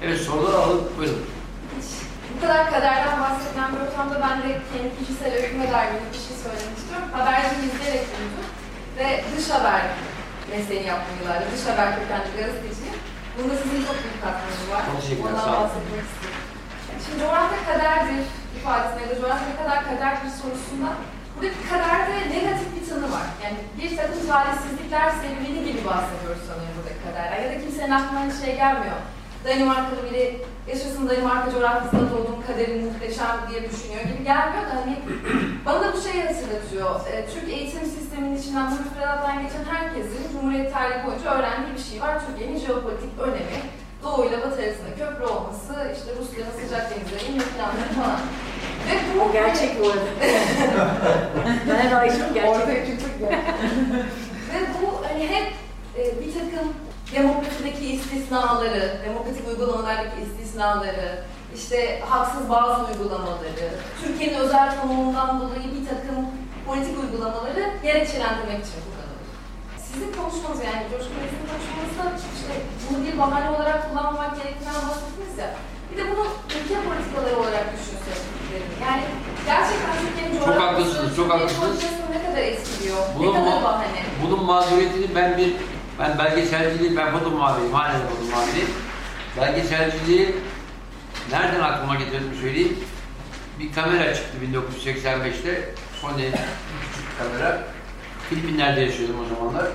Evet sorular alın. Buyurun. Bu kadar kaderden bahsedilen bir ortamda ben de kendi kişisel öyküme dair bir şey söylemek istiyorum. Haberci izleyerek büyüdüm ve dış haber mesleğini yaptım yıllarca. Dış haber kökenli gazeteciyim. Bunda sizin çok büyük katkınız var. Ondan bahsetmek istiyorum. Şimdi coğrafya kaderdir ifadesinde ya da coğrafya kadar kaderdir sorusunda burada bir kaderde negatif bir tanı var. Yani bir takım talihsizlikler serüveni gibi bahsediyoruz sanıyorum buradaki kaderler. Ya da kimsenin aklına hiç şey gelmiyor. Danimarkalı biri yaşasın Danimarka coğrafyasında doğduğum kaderim muhteşem diye düşünüyor gibi gelmiyor da hani bana da bu şeyi hatırlatıyor. Ee, Türk eğitim sisteminin içinden bu müfredattan geçen herkesin Cumhuriyet tarihi boyunca öğrendiği bir şey var. Türkiye'nin jeopolitik önemi, Doğu ile Batı arasında köprü olması, işte Rusya'nın sıcak denizlerinin planları falan. Ve bu O gerçek bu arada. ben Rayşım gerçek. Ortaya çıktık ya. Ve bu hani hep e, bir takım demokrasideki istisnaları, demokratik uygulamalardaki istisnaları, işte haksız bazı uygulamaları, Türkiye'nin özel konumundan dolayı bir takım politik uygulamaları gerekçelendirmek için kullanılır. Sizin konuşmanız yani Coşkun Bey'in konuşmanızda işte bir bahane olarak kullanmak gerektiğinden bahsettiniz ya. Bir de bunu ülke politikaları olarak düşünsek. Yani gerçekten Türkiye'nin Çok coğrafyası, haklısınız, çok haklısınız. ne kadar etkiliyor, Bunun ne kadar bahane. Bunun mağduriyetini ben bir, ben belgeselciliği, ben foto muhabiriyim, halen foto muhabiriyim. Belgeselciliği nereden aklıma getirdim söyleyeyim. Bir kamera çıktı 1985'te. Sony küçük kamera. Filipinler'de yaşıyordum o zamanlar.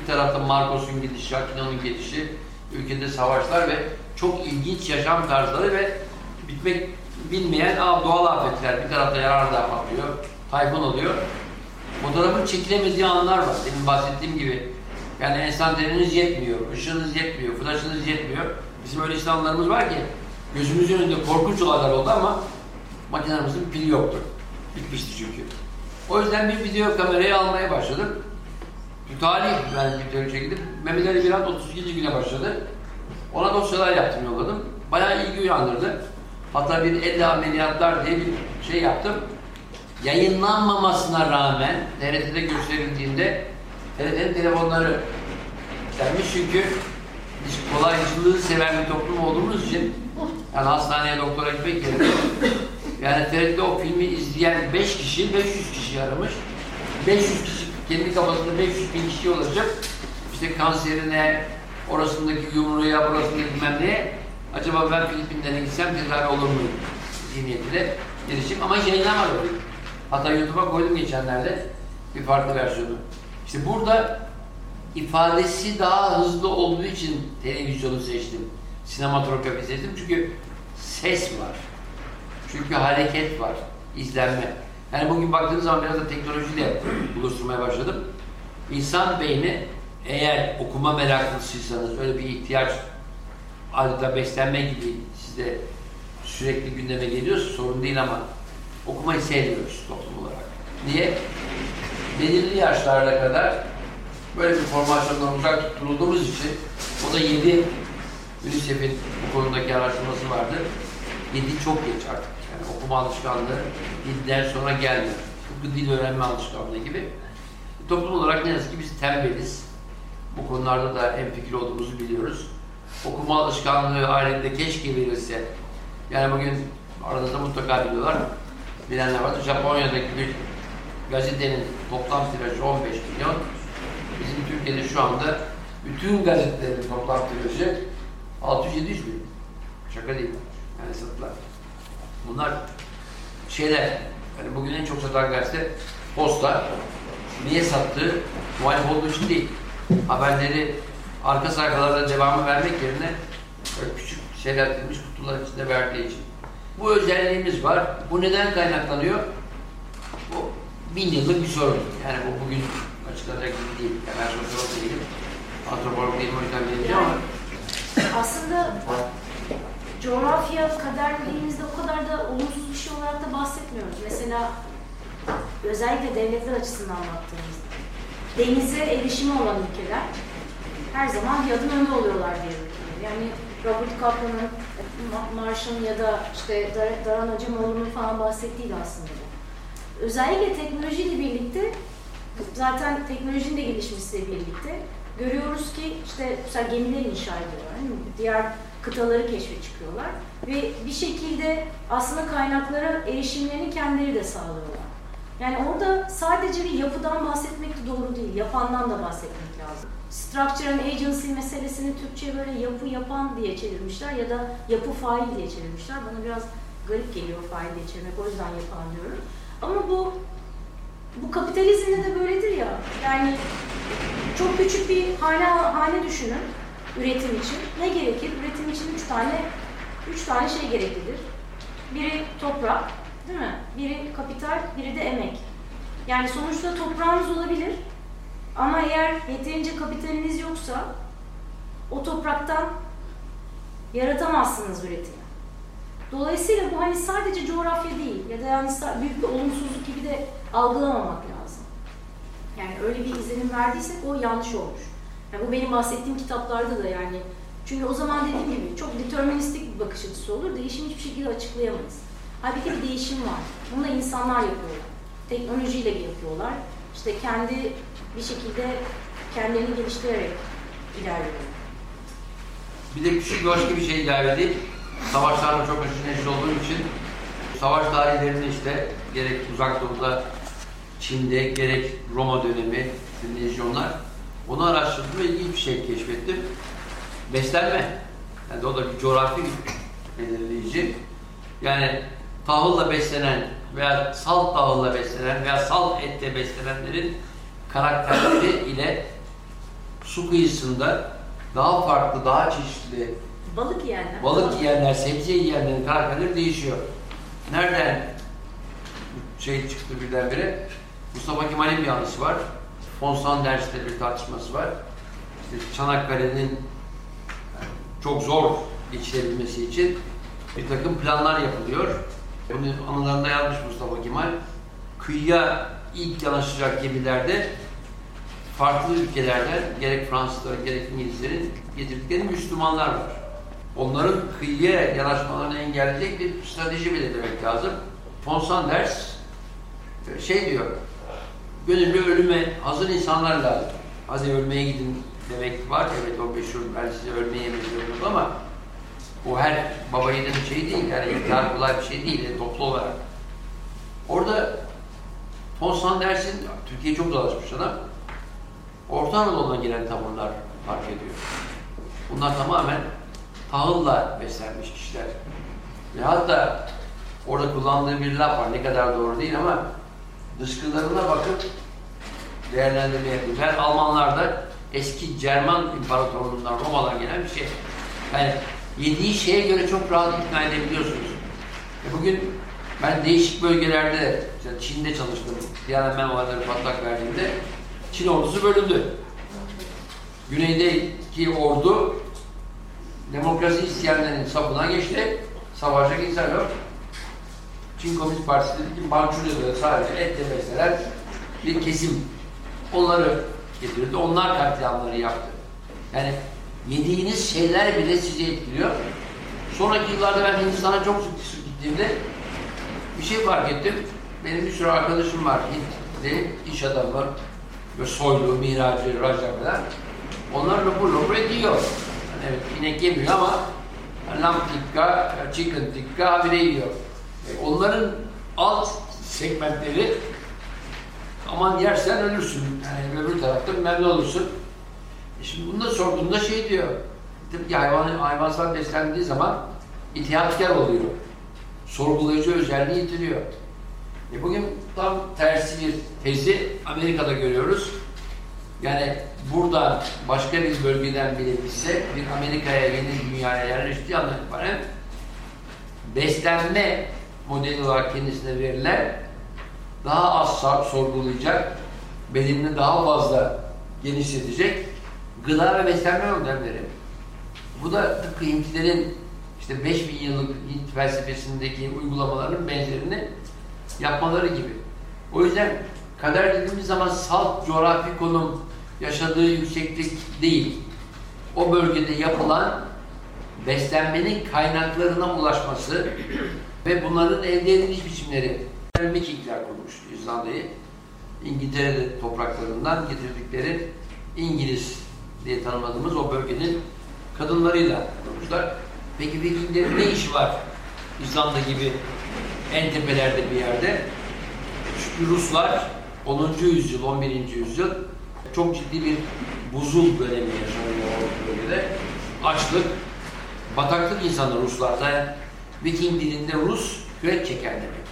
Bir tarafta Marcos'un gidişi, Aquino'nun gelişi, ülkede savaşlar ve çok ilginç yaşam tarzları ve bitmek bilmeyen doğal afetler. Bir tarafta yarar da patlıyor, tayfun oluyor. Fotoğrafın çekilemediği anlar var. Demin bahsettiğim gibi. Yani enstantaneniz yetmiyor, ışığınız yetmiyor, flaşınız yetmiyor. Bizim öyle işte anlarımız var ki gözümüzün önünde korkunç olaylar oldu ama makinemizin pili yoktu. Bitmişti çünkü. O yüzden bir video kamerayı almaya başladım. Talih ben videoyu çektim. Mehmet Ali Birant 32. güne başladı. Ona dosyalar yaptım yolladım. Bayağı ilgi uyandırdı. Hatta bir elle ameliyatlar diye bir şey yaptım. Yayınlanmamasına rağmen TRT'de gösterildiğinde TRT'nin telefonları gelmiş çünkü kolaycılığı seven bir toplum olduğumuz için yani hastaneye doktora gitmek yerine yani TRT'de o filmi izleyen 5 kişi 500 kişi aramış. 500 kişi kendi kafasında 500 bin kişi olacak. İşte kanserine, orasındaki yumruya, burasındaki bilmem neye acaba ben Filipinler'e gitsem tedavi olur mu zihniyetiyle gelişim ama hiç yayınlamadı. Hatta YouTube'a koydum geçenlerde bir farklı versiyonu. İşte burada ifadesi daha hızlı olduğu için televizyonu seçtim. Sinematografi seçtim çünkü ses var. Çünkü hareket var, izlenme. Yani bugün baktığınız zaman biraz da teknolojiyle buluşturmaya başladım. İnsan beyni eğer okuma meraklısıysanız, öyle bir ihtiyaç adeta beslenme gibi sizde sürekli gündeme geliyorsa sorun değil ama okumayı sevmiyoruz toplum olarak. Niye? Belirli yaşlarda kadar böyle bir formasyondan uzak tutulduğumuz için o da 7 UNICEF'in bu konudaki araştırması vardı. 7 çok geç artık. Okuma alışkanlığı 7'den sonra gelmiyor. Tıpkı dil öğrenme alışkanlığı gibi. Toplum olarak ne yazık ki biz tembeliz. Bu konularda da en fikir olduğumuzu biliyoruz. Okuma alışkanlığı halinde keşke verilse. Yani bugün aranızda mutlaka biliyorlar. Bilenler vardır. Japonya'daki bir gazetenin toplam tirajı 15 milyon. Bizim Türkiye'de şu anda bütün gazetelerin toplam tirajı 600-700 bin. Şaka değil. Yani satılar. Bunlar şeyler, yani bugün en çok satılan gazete Posta. Niye sattığı muhalif olduğu için değil. Haberleri arka sayfalarda devamı vermek yerine küçük seyreltilmiş kutular içinde verdiği için. Bu özelliğimiz var. Bu neden kaynaklanıyor? Bu bin yıllık bir sorun. Yani bu bugün açıklanacak gibi değil. Yani ben sosyolog değilim. Antropolog değilim o yüzden bileceğim ama Aslında coğrafya, kader dediğimizde o kadar da olumsuz bir şey olarak da bahsetmiyoruz. Mesela özellikle devletler açısından baktığımızda denize erişimi olan ülkeler her zaman bir adım önde oluyorlar diye bakıyorum. Yani Robert Kaplan'ın, Ma- Marshall'ın ya da işte Dar- Daran Acemoğlu'nun falan bahsettiği aslında bu. Özellikle teknolojiyle birlikte zaten teknolojinin de gelişmesiyle birlikte görüyoruz ki işte mesela gemiler inşa ediyorlar. Diğer kıtaları keşfe çıkıyorlar ve bir şekilde aslında kaynaklara erişimlerini kendileri de sağlıyorlar. Yani orada sadece bir yapıdan bahsetmek de doğru değil, yapandan da bahsetmek lazım. Structure and agency meselesini Türkçe'ye böyle yapı yapan diye çevirmişler ya da yapı fail diye çevirmişler. Bana biraz garip geliyor fail diye çevirmek, o yüzden yapan diyorum. Ama bu bu kapitalizmde de böyledir ya. Yani çok küçük bir hane hane düşünün üretim için. Ne gerekir? Üretim için üç tane üç tane şey gereklidir. Biri toprak, değil mi? Biri kapital, biri de emek. Yani sonuçta toprağınız olabilir. Ama eğer yeterince kapitaliniz yoksa o topraktan Yaratamazsınız üretimi. Dolayısıyla bu hani sadece coğrafya değil ya da yani büyük bir olumsuzluk gibi de algılamamak lazım. Yani öyle bir izlenim verdiysek o yanlış olmuş. Yani bu benim bahsettiğim kitaplarda da yani çünkü o zaman dediğim gibi çok deterministik bir bakış açısı olur. Değişimi hiçbir şekilde açıklayamayız. Halbuki bir değişim var. Bunu da insanlar yapıyorlar. Teknolojiyle yapıyorlar. İşte kendi bir şekilde kendilerini geliştirerek ilerliyorlar. Bir de küçük başka bir şey ilave edeyim. Savaşlarla çok aşırı olduğum için savaş tarihlerini işte gerek uzak doğuda Çin'de gerek Roma dönemi, lejyonlar onu araştırdım ve ilginç bir şey keşfettim. Beslenme. Yani o da bir coğrafi belirleyici. Yani tahılla beslenen veya salt tahılla beslenen veya salt etle beslenenlerin karakterleri ile su kıyısında daha farklı, daha çeşitli Balık yiyenler. balık yiyenler, sebze yiyenlerin karakterleri değişiyor. Nereden şey çıktı birdenbire? Mustafa Kemal'in bir anısı var. Von Sanders'te bir tartışması var. İşte Çanakkale'nin çok zor geçirebilmesi için bir takım planlar yapılıyor. Bunu anılarında yazmış Mustafa Kemal. Kıyıya ilk yanaşacak gemilerde farklı ülkelerden gerek Fransızların gerek İngilizlerin getirdikleri Müslümanlar var. Onların kıyıya yanaşmalarını engelleyecek bir strateji belirlemek lazım. Von Sanders şey diyor, gönüllü ölüme hazır insanlar lazım. Hadi ölmeye gidin demek var. Evet o meşhur, ben size ölmeye emrediyorum ama o her baba yiğidin bir şey değil. Yani intihar kolay bir şey değil yani toplu olarak. Orada Von Sanders'in, Türkiye çok dolaşmış adam, Orta Anadolu'dan gelen tavırlar fark ediyor. Bunlar tamamen tahılla beslenmiş kişiler. Ve hatta orada kullandığı bir laf var, ne kadar doğru değil ama dışkılarına bakıp değerlendirme yapıyor. Ben Almanlarda eski Cerman İmparatorluğundan Roma'dan gelen bir şey. Yani yediği şeye göre çok rahat ikna edebiliyorsunuz. E bugün ben değişik bölgelerde, Çin'de çalıştım, Tiananmen olayları patlak verdiğinde Çin ordusu bölündü. Güneydeki ordu demokrasi isteyenlerin safına geçti. Savaşa insan yok. Çin Komünist Partisi dedi ki Mançurya'da sadece etle beslenen bir kesim. Onları getirdi. Onlar katliamları yaptı. Yani yediğiniz şeyler bile sizi etkiliyor. Sonraki yıllarda ben Hindistan'a çok sık gittiğimde bir şey fark ettim. Benim bir sürü arkadaşım var Hintli, iş adamı, ve soylu, miracı, raja falan. Onlar lopur lopur ediyor. Yani evet inek yemiyor ama lamb tikka, chicken tikka habire yiyor. Onların alt segmentleri aman yersen ölürsün. Yani öbür tarafta memnun olursun. E şimdi bunu da sorduğunda şey diyor. Tıpkı hayvan, hayvansal beslendiği zaman itihatkar oluyor. Sorgulayıcı özelliği yitiriyor. E bugün tam tersi bir tezi Amerika'da görüyoruz. Yani buradan başka bir bölgeden bile bir Amerika'ya yeni dünyaya yerleştiği andan itibaren beslenme modeli olarak kendisine verilen daha az sorgulayacak, bedenini daha fazla genişletecek gıda ve beslenme yöntemleri. Bu da tıpkı Hintlilerin işte 5000 yıllık Hint felsefesindeki uygulamaların benzerini yapmaları gibi. O yüzden kader dediğimiz zaman salt coğrafi konum, yaşadığı yükseklik değil. O bölgede yapılan beslenmenin kaynaklarına ulaşması ve bunların elde ediliş biçimleri. Vikingler kurmuş İzlanda'yı. İngiltere'de topraklarından getirdikleri İngiliz diye tanımadığımız o bölgenin kadınlarıyla kurmuşlar. Peki Vikinglerin ne işi var İzlanda gibi en tepelerde bir yerde? Çünkü Ruslar 10. yüzyıl, 11. yüzyıl çok ciddi bir buzul dönemi yaşanıyor o bölgede. Açlık, bataklık insanı Ruslarda. Viking dilinde Rus kürek çeken demek.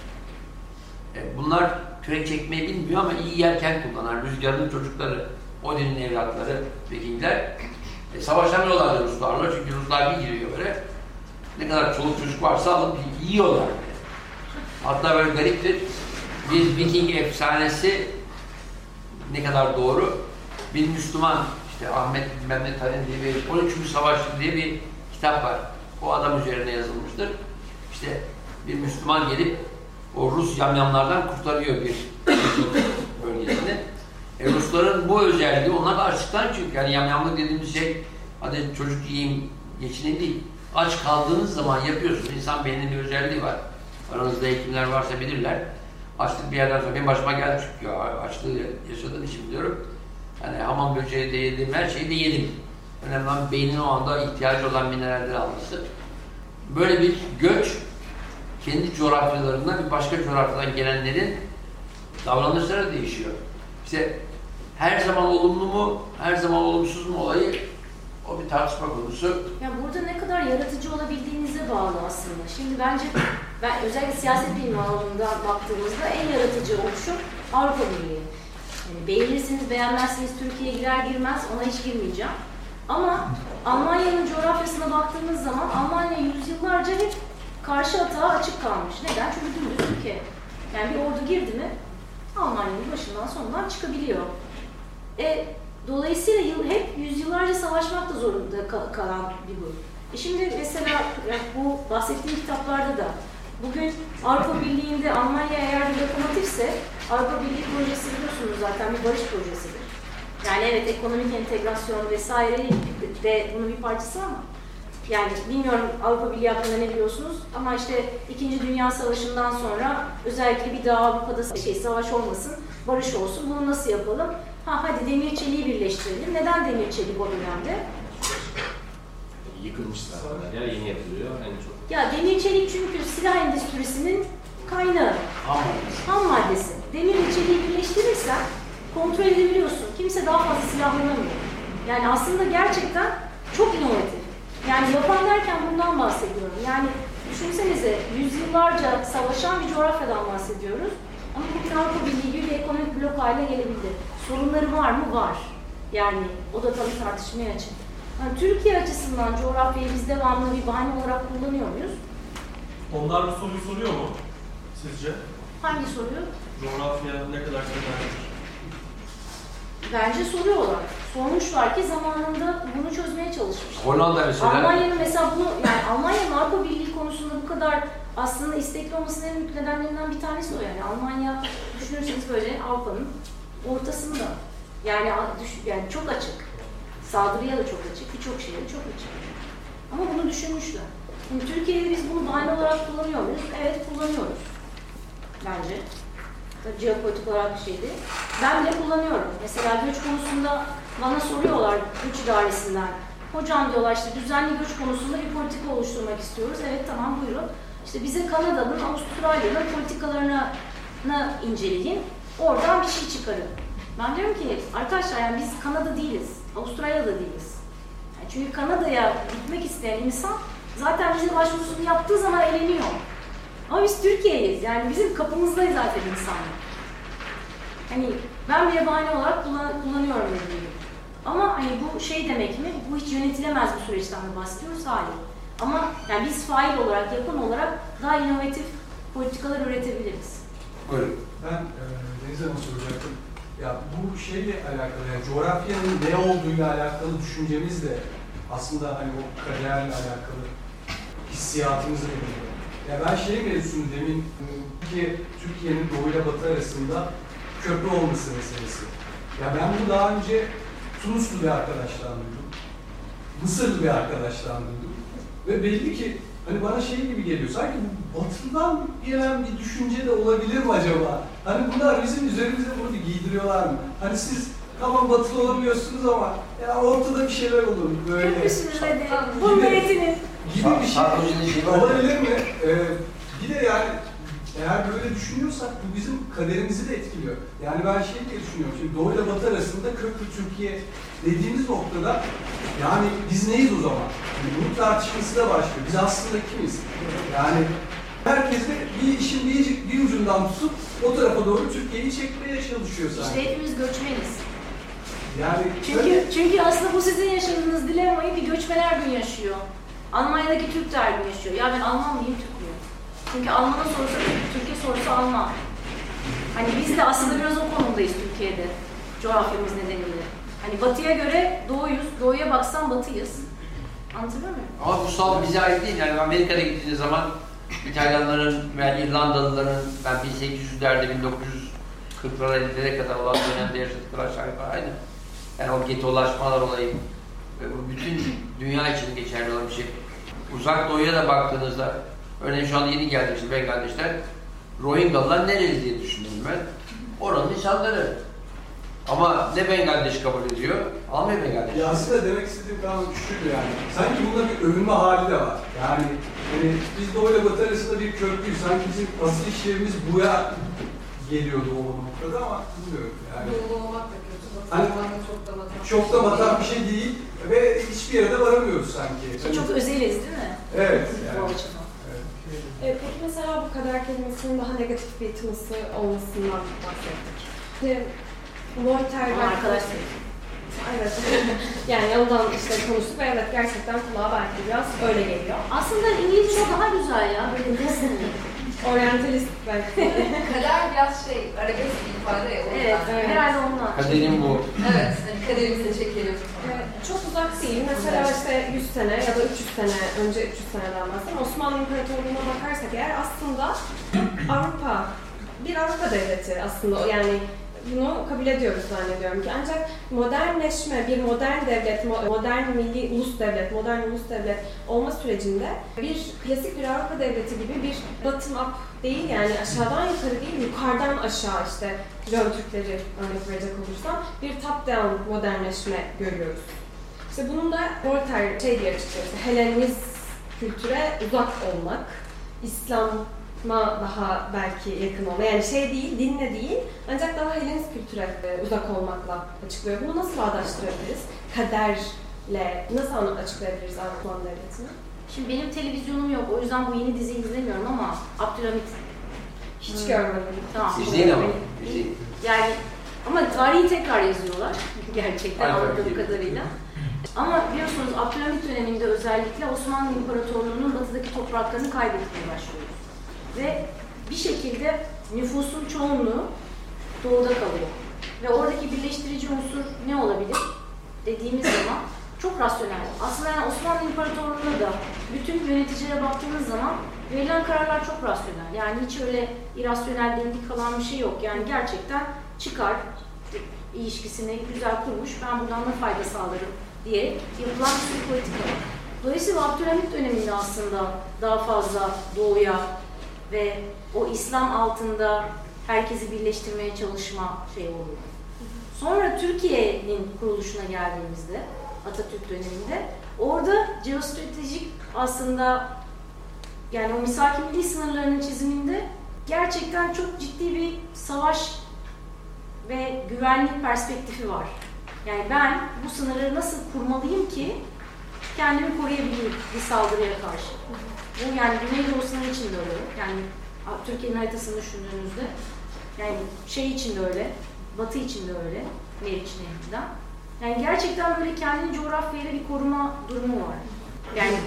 E, bunlar kürek çekmeyi bilmiyor ama iyi yerken kullanan rüzgarın çocukları, Odin'in evlatları Vikingler. E, savaşamıyorlar Ruslarla çünkü Ruslar bir giriyor böyle. Ne kadar çoluk çocuk varsa alıp yiyorlar. Hatta böyle gariptir. Bir Viking efsanesi ne kadar doğru? Bir Müslüman işte Ahmet Mehmet Halil diye bir 13. Savaş diye bir kitap var. o adam üzerine yazılmıştır. İşte bir Müslüman gelip o Rus yamyamlardan kurtarıyor bir bölgesini. E, Rusların bu özelliği onlar da çünkü yani yamyamlık dediğimiz şey hadi çocuk yiyeyim geçineyim değil. Aç kaldığınız zaman yapıyorsunuz. İnsan beyninin bir özelliği var. Aranızda hekimler varsa bilirler. Açlık bir yerden sonra benim başıma geldi çünkü açlığı yaşadığım için biliyorum. Yani hamam böceği de yedim, her şeyi de yedim. Önemli olan beynin o anda ihtiyacı olan mineralleri alması. Böyle bir göç kendi coğrafyalarından bir başka coğrafyadan gelenlerin davranışları değişiyor. İşte her zaman olumlu mu, her zaman olumsuz mu olayı o bir tartışma konusu. Ya burada ne kadar yaratıcı olabildiğinize bağlı aslında. Şimdi bence ben özellikle siyaset bilimi alanından baktığımızda en yaratıcı oluşum Avrupa Birliği. Yani beğenirsiniz, beğenmezsiniz Türkiye'ye girer girmez ona hiç girmeyeceğim. Ama Almanya'nın coğrafyasına baktığımız zaman Almanya yüzyıllarca hep karşı atağa açık kalmış. Neden? Çünkü dümdüz ülke. Yani bir ordu girdi mi Almanya'nın başından sonundan çıkabiliyor. E, dolayısıyla yıl, hep yüzyıllarca savaşmak da zorunda kal- kalan bir grup. E şimdi mesela yani bu bahsettiğim kitaplarda da bugün Avrupa Birliği'nde Almanya eğer bir lokomotifse Avrupa Birliği projesi biliyorsunuz zaten bir barış projesidir. Yani evet ekonomik entegrasyon vesaire de bunun bir parçası ama yani bilmiyorum Avrupa Birliği hakkında ne biliyorsunuz ama işte İkinci Dünya Savaşı'ndan sonra özellikle bir daha Avrupa'da şey savaş olmasın, barış olsun. Bunu nasıl yapalım? Ha hadi demir çeliği birleştirelim. Neden demir çelik o dönemde? Yıkılmış zaten. Ya yeni yapılıyor en çok. Ya demir çelik çünkü silah endüstrisinin kaynağı, Ama ham maddesi. Demir ve çeliği birleştirirsen kontrol edebiliyorsun. Kimse daha fazla silahlanamıyor. Yani aslında gerçekten çok inovatif. Yani yapan derken bundan bahsediyorum. Yani düşünsenize yüzyıllarca savaşan bir coğrafyadan bahsediyoruz. Ama bugün Avrupa Birliği gibi bir ekonomik blok haline gelebildi. Sorunları var mı? Var. Yani o da tabii tartışmaya açık. Yani Türkiye açısından coğrafyayı biz devamlı bir bahane olarak kullanıyor muyuz? Onlar bu soruyu soruyor mu sizce? Hangi soruyu? Coğrafya ne kadar kaderdir? Bence soruyorlar. Sormuşlar ki zamanında bunu çözmeye çalışmışlar. Hollanda mesela Almanya'nın mesela bunu, yani Almanya'nın Avrupa Birliği konusunda bu kadar aslında istekli olmasının en büyük nedenlerinden bir tanesi o yani. Almanya düşünürseniz böyle Avrupa'nın ortasında. Yani, yani çok açık. Saldırıya da çok açık, birçok şeye de çok açık. Ama bunu düşünmüşler. Şimdi Türkiye'de biz bunu bahane olarak kullanıyor muyuz? Evet kullanıyoruz. Bence. Tabii jeopolitik olarak bir şeydi. Ben bile kullanıyorum. Mesela göç konusunda bana soruyorlar göç idaresinden. Hocam diyorlar işte düzenli göç konusunda bir politika oluşturmak istiyoruz. Evet tamam buyurun. İşte bize Kanada'nın, Avustralya'nın politikalarını na inceleyin. Oradan bir şey çıkarın. Ben diyorum ki arkadaşlar yani biz Kanada değiliz. Avustralya'da değiliz. Yani çünkü Kanada'ya gitmek isteyen insan zaten vize başvurusunu yaptığı zaman eleniyor. Ama biz Türkiye'yiz. Yani bizim kapımızdayız zaten insanlar. Hani ben bile bahane olarak kullan, kullanıyorum dediğim gibi. Ama hani bu şey demek mi? Bu hiç yönetilemez bir süreçten mi bahsediyoruz? Hayır. Ama yani biz fail olarak, yapan olarak daha inovatif politikalar üretebiliriz. Buyurun. Ben e, Deniz Hanım'a soracaktım. Ya bu şeyle alakalı, yani coğrafyanın ne olduğuyla alakalı düşüncemiz de aslında hani o kaderle alakalı hissiyatımızı belirliyor. Ya ben şey mevzusunu demin Türkiye, Türkiye'nin doğu ile batı arasında köprü olması meselesi. Ya ben bu daha önce Tunuslu bir arkadaştan duydum. Mısırlı bir arkadaştan duydum. Ve belli ki hani bana şey gibi geliyor. Sanki bu batıdan gelen bir düşünce de olabilir mi acaba? Hani bunlar bizim üzerimize bunu bir giydiriyorlar mı? Hani siz tamam batılı olamıyorsunuz ama ya ortada bir şeyler olur böyle. Köprüsünüz de bunun etinin. Gibi bir şey olabilir mi? Ee, bir de yani eğer böyle düşünüyorsak bu bizim kaderimizi de etkiliyor. Yani ben şey diye düşünüyorum. Şimdi Doğu ile Batı arasında köprü Türkiye dediğimiz noktada yani biz neyiz o zaman? Yani bunun tartışması da başlıyor. Biz aslında kimiz? Yani herkes de bir işin bir, bir ucundan tutup o tarafa doğru Türkiye'yi çekmeye çalışıyor sanki. İşte hepimiz göçmeniz. yani Çünkü çünkü aslında bu sizin yaşadığınız dilemayı bir göçmen her gün yaşıyor. Almanya'daki Türk de her gün yaşıyor. Ya ben Alman mıyım, Türk müyüm? Çünkü Alman'a sorsa Türk, Türkiye sorsa Alman. Hani biz de aslında biraz o konumdayız Türkiye'de. Coğrafyamız nedeniyle. Hani batıya göre doğuyuz, doğuya baksan batıyız. Anlatabiliyor muyum? Ama bu sal bize ait değil. Yani Amerika'da gittiğiniz zaman İtalyanların veya İrlandalıların ben 1800'lerde 1940'lara 50'lere kadar olan dönemde yaşadıkları aşağı yukarı aynı. Yani o getolaşmalar olayı bu bütün dünya için geçerli olan bir şey. Uzak doğuya da baktığınızda örneğin şu anda yeni geldi işte Bangladeş'ten Rohingyalılar nereli diye düşündüm ben. Oranın insanları. Ama ne Bangladeş kabul ediyor? Almıyor Bangladeş. Ya aslında demek istediğim tam şuydu yani. Sanki bunda bir övünme hali de var. Yani hani biz Doğu ile Batı arasında bir köprüyüz. Sanki bizim asıl işlerimiz buya geliyordu o noktada ama bilmiyorum yani. Doğulu olmak da kötü. Hani- çok da batı. Çok da batan bir şey değil ve hiçbir yere de varamıyoruz sanki. Çok özeliz değil mi? Evet. Bu Yani. açıdan. Evet. E, peki kader kelimesinin daha negatif bir tınısı olmasından bahsettik. Şimdi Voltaire Ama arkadaş Evet. yani ondan işte konuştuk ve evet gerçekten kulağa belki biraz öyle geliyor. Aslında İngilizce daha güzel ya. Böyle destiny. Oryantalist belki. Kader biraz şey, arabesk bir ifade ya. Evet, evet. herhalde ondan. Kaderim bu. Evet, hani kaderimize çekelim. Çok uzak değil. Mesela işte 100 sene ya da 300 sene önce 300 seneden bahsedeyim. Osmanlı İmparatorluğu'na bakarsak eğer aslında Avrupa, bir Avrupa devleti aslında. Yani bunu kabul ediyoruz zannediyorum ki. Ancak modernleşme, bir modern devlet, mo- modern milli ulus devlet, modern ulus devlet olma sürecinde bir klasik bir Avrupa devleti gibi bir bottom up değil yani aşağıdan yukarı değil, yukarıdan aşağı işte Jön Türkleri örnek verecek olursam bir top down modernleşme görüyoruz. İşte bunun da Voltaire şey diye açıklıyor, işte Helenist kültüre uzak olmak, İslam'a daha belki yakın olma. Yani şey değil, dinle değil, ancak daha Helenist kültüre e, uzak olmakla açıklıyor. Bunu nasıl bağdaştırabiliriz? Kaderle nasıl açıklayabiliriz Osmanlı Devleti'ni? Şimdi benim televizyonum yok. O yüzden bu yeni diziyi izlemiyorum ama Abdülhamit Hiç Hmm. görmedim. tamam. İzleyin ama. İzleyin. Yani ama tarihi tekrar yazıyorlar gerçekten anladığım kadarıyla. Ama biliyorsunuz Abdülhamit döneminde özellikle Osmanlı İmparatorluğu'nun batıdaki topraklarını kaybetmeye başlıyoruz. Ve bir şekilde nüfusun çoğunluğu doğuda kalıyor. Ve oradaki birleştirici unsur ne olabilir dediğimiz zaman çok rasyonel. Aslında yani Osmanlı İmparatorluğu'na da bütün yöneticilere baktığınız zaman verilen kararlar çok rasyonel. Yani hiç öyle irrasyonel dendik falan bir şey yok. Yani gerçekten çıkar ilişkisini güzel kurmuş, ben buradan da fayda sağlarım diyerek yapılan bir politika var. Dolayısıyla Abdülhamit döneminde aslında daha fazla doğuya ve o İslam altında herkesi birleştirmeye çalışma şey oluyor. Sonra Türkiye'nin kuruluşuna geldiğimizde Atatürk döneminde orada jeostratejik aslında yani o misak milli sınırlarının çiziminde gerçekten çok ciddi bir savaş ve güvenlik perspektifi var. Yani ben bu sınırları nasıl kurmalıyım ki kendimi koruyabileyim bir saldırıya karşı. Bu yani Güneydoğu sınırı için de öyle. Yani Türkiye'nin haritasını düşündüğünüzde yani şey için de öyle, Batı için de öyle, Meriç Nehri'den. Yani gerçekten böyle kendini coğrafyayla bir koruma durumu var. Yani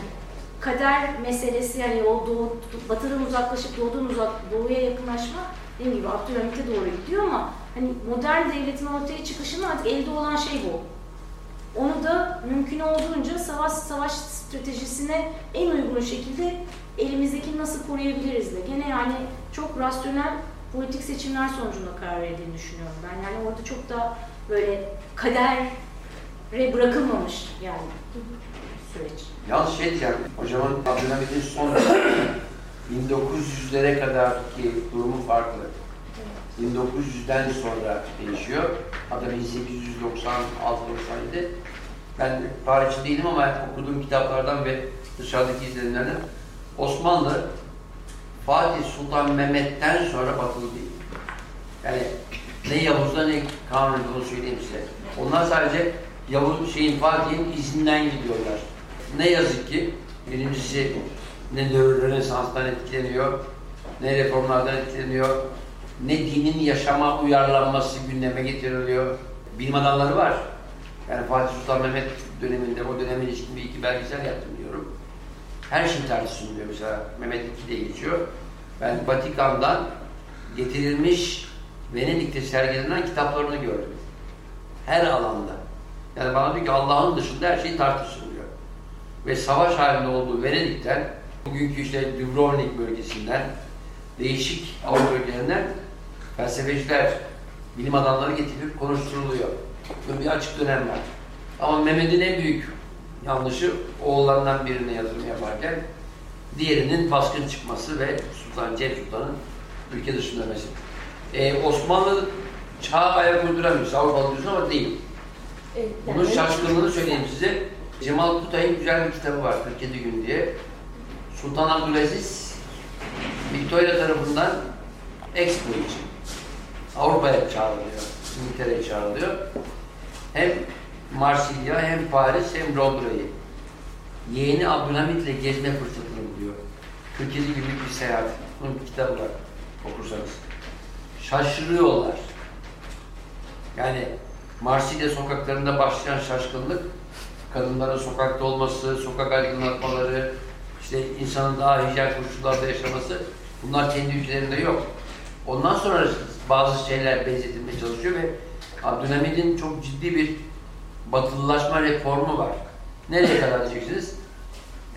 kader meselesi yani o doğu, batıdan uzaklaşıp doğudan uzak, doğuya yakınlaşma dediğim gibi Abdülhamit'e doğru gidiyor ama hani modern devletin ortaya çıkışının artık elde olan şey bu. Onu da mümkün olduğunca savaş savaş stratejisine en uygun şekilde elimizdeki nasıl koruyabiliriz de. Gene yani çok rasyonel politik seçimler sonucunda karar verildiğini düşünüyorum ben. Yani orada çok da böyle kadere bırakılmamış yani süreç. Yalnız şey diyeceğim, hocamın Abdülhamit'in son 1900'lere kadar ki durumu farklı. 1900'den sonra değişiyor. Hatta 1896-97. Ben tarihçi değilim ama okuduğum kitaplardan ve dışarıdaki izlenimlerden Osmanlı Fatih Sultan Mehmet'ten sonra batılı değil. Yani ne Yavuz'da ne Kanuni'de onu söyleyeyim size. Onlar sadece Yavuz şeyin Fatih'in izinden gidiyorlar. Ne yazık ki birincisi ne Rönesans'tan etkileniyor, ne reformlardan etkileniyor, ne dinin yaşama uyarlanması gündeme getiriliyor. Bilim adamları var. Yani Fatih Sultan Mehmet döneminde, o döneme ilişkin bir iki belgesel yaptım diyorum. Her şey tartışılıyor mesela. Mehmet II de geçiyor. Ben Vatikan'dan getirilmiş Venedik'te sergilenen kitaplarını gördüm. Her alanda. Yani bana diyor ki Allah'ın dışında her şey tartışılıyor. ve savaş halinde olduğu Venedik'ten, bugünkü işte Dubrovnik bölgesinden, değişik Avrupa ülkelerinden felsefeciler, bilim adamları getirilip konuşturuluyor. Böyle bir açık dönem var. Ama Mehmet'in en büyük yanlışı oğullarından birine yazılım yaparken diğerinin baskın çıkması ve Sultan Cem Sultan'ın ülke dışında dönmesi. Ee, Osmanlı çağa ayak uyduramıyor. Avrupalı diyorsun ama değil. Evet, yani Bunun şaşkınlığını söyleyeyim size. Cemal Kutay'ın güzel bir kitabı var 47 gün diye. Sultan Abdülaziz Victoria tarafından Expo için Avrupa'ya çağrılıyor. İngiltere'ye çağrılıyor. Hem Marsilya hem Paris hem Londra'yı. Yeğeni Abdülhamit'le gezme fırsatını buluyor. 47 günlük bir seyahat. Bunun kitabı var okursanız. Şaşırıyorlar. Yani Marsilya sokaklarında başlayan şaşkınlık, kadınların sokakta olması, sokak aydınlatmaları, işte insanın daha hijyen koşullarda yaşaması, bunlar kendi ülkelerinde yok. Ondan sonra bazı şeyler benzetilmeye çalışıyor ve Abdülhamid'in çok ciddi bir batılılaşma reformu var. Nereye kadar diyeceksiniz?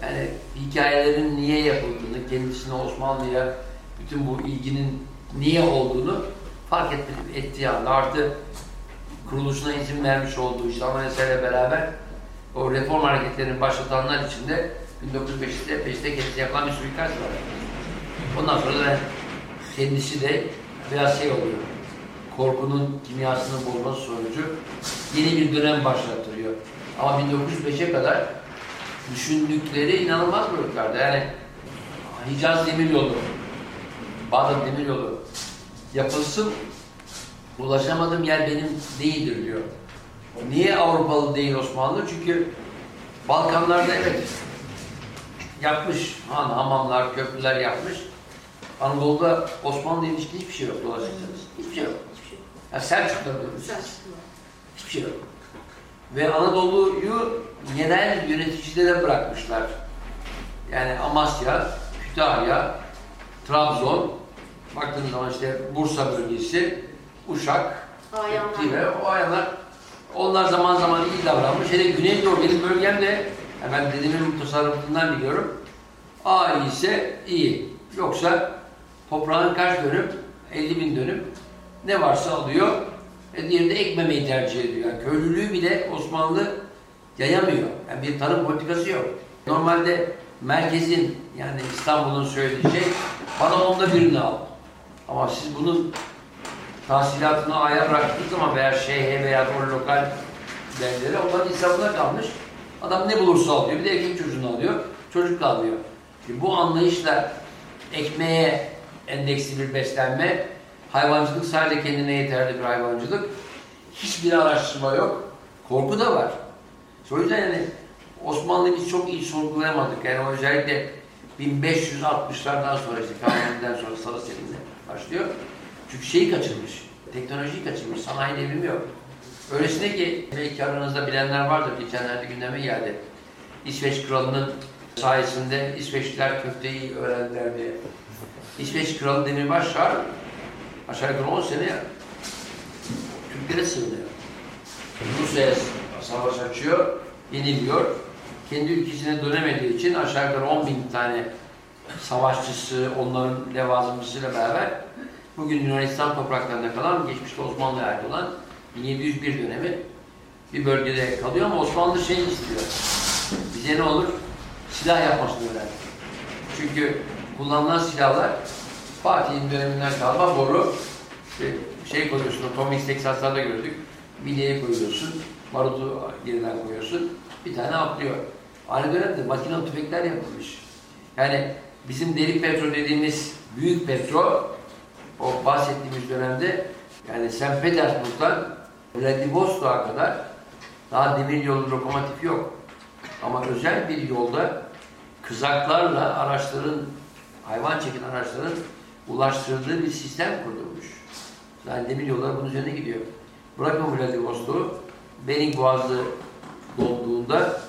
Yani hikayelerin niye yapıldığını, kendisine Osmanlı'ya bütün bu ilginin niye olduğunu fark et, ettiği anda artı kuruluşuna izin vermiş olduğu işte anayasayla beraber o reform hareketlerini başlatanlar içinde 1905'te 5'te kendisi yapılan bir suikast var. Ondan sonra da kendisi de biraz şey oluyor. Korkunun kimyasını bozması sonucu yeni bir dönem başlattırıyor. Ama 1905'e kadar düşündükleri inanılmaz boyutlarda. Yani Hicaz Demiryolu, Bağdat Demiryolu yapılsın, ulaşamadığım yer benim değildir diyor. Niye Avrupalı değil Osmanlı? Çünkü Balkanlarda evet yapmış, han, hamamlar, köprüler yapmış. Anadolu'da Osmanlı ilişkin hiçbir şey yok dolaşırsanız. Hiçbir şey yok. Hiçbir şey yok. Ya Selçuklular diyoruz. Selçuklular. Hiçbir şey yok. Ve Anadolu'yu yerel yöneticilere bırakmışlar. Yani Amasya, Kütahya, Trabzon, baktığınız zaman işte Bursa bölgesi, Uşak. Tive, o ayanlar onlar zaman zaman iyi davranmış. Hele Güneydoğu benim bölgemde, yani ben dedemin tasarrufundan biliyorum. A ise iyi. Yoksa toprağın kaç dönüm? 50 bin dönüm. Ne varsa alıyor. E diğeri de ekmemeyi tercih ediyor. Yani köylülüğü bile Osmanlı yayamıyor. Yani bir tarım politikası yok. Normalde merkezin yani İstanbul'un söylediği şey bana onda birini al. Ama siz bunun tahsilatını aya bıraktığınız zaman veya şehre veya lokal beldere onların hesabına kalmış. Adam ne bulursa alıyor. Bir de erkek çocuğunu alıyor. Çocuk da alıyor. Şimdi bu anlayışla ekmeğe endeksli bir beslenme, hayvancılık sadece kendine yeterli bir hayvancılık. Hiçbir araştırma yok. Korku da var. O yüzden yani Osmanlı'yı biz çok iyi sorgulayamadık. Yani özellikle 1560'lardan sonra işte Kanuni'den sonra Salı Selim'le başlıyor. Çünkü şeyi kaçırmış. Teknolojiyi kaçırmış. Sanayi devrimi yok. Öylesine ki belki aranızda bilenler vardır. Geçenlerde gündeme geldi. İsveç kralının sayesinde İsveçliler köfteyi öğrendiler diye. İsveç kralı Demirbaş Şah aşağı yukarı 10 sene Türklere sığınıyor. Rusya'ya savaş açıyor, yeniliyor. Kendi ülkesine dönemediği için aşağı yukarı 10 bin tane savaşçısı, onların levazımcısıyla beraber bugün Yunanistan topraklarında kalan, geçmişte Osmanlı'ya ait olan 1701 dönemi bir bölgede kalıyor ama Osmanlı şey istiyor. Bize ne olur? Silah yapmasını öğrendi. Çünkü kullanılan silahlar Fatih'in döneminden kalma boru. İşte şey koyuyorsun, Tommy Texas'larda gördük. Bileğe koyuyorsun, barutu yerine koyuyorsun. Bir tane atlıyor. Aynı dönemde makinalı tüfekler yapılmış. Yani bizim delik petrol dediğimiz büyük petrol o bahsettiğimiz dönemde yani St. Petersburg'dan Vladivostok'a kadar daha demir yolu lokomotif yok. Ama özel bir yolda kızaklarla araçların, hayvan çeken araçların ulaştırdığı bir sistem kurulmuş. Yani demir yolları bunun üzerine gidiyor. Bırakın Vladivostok'u, Bering Boğazı dolduğunda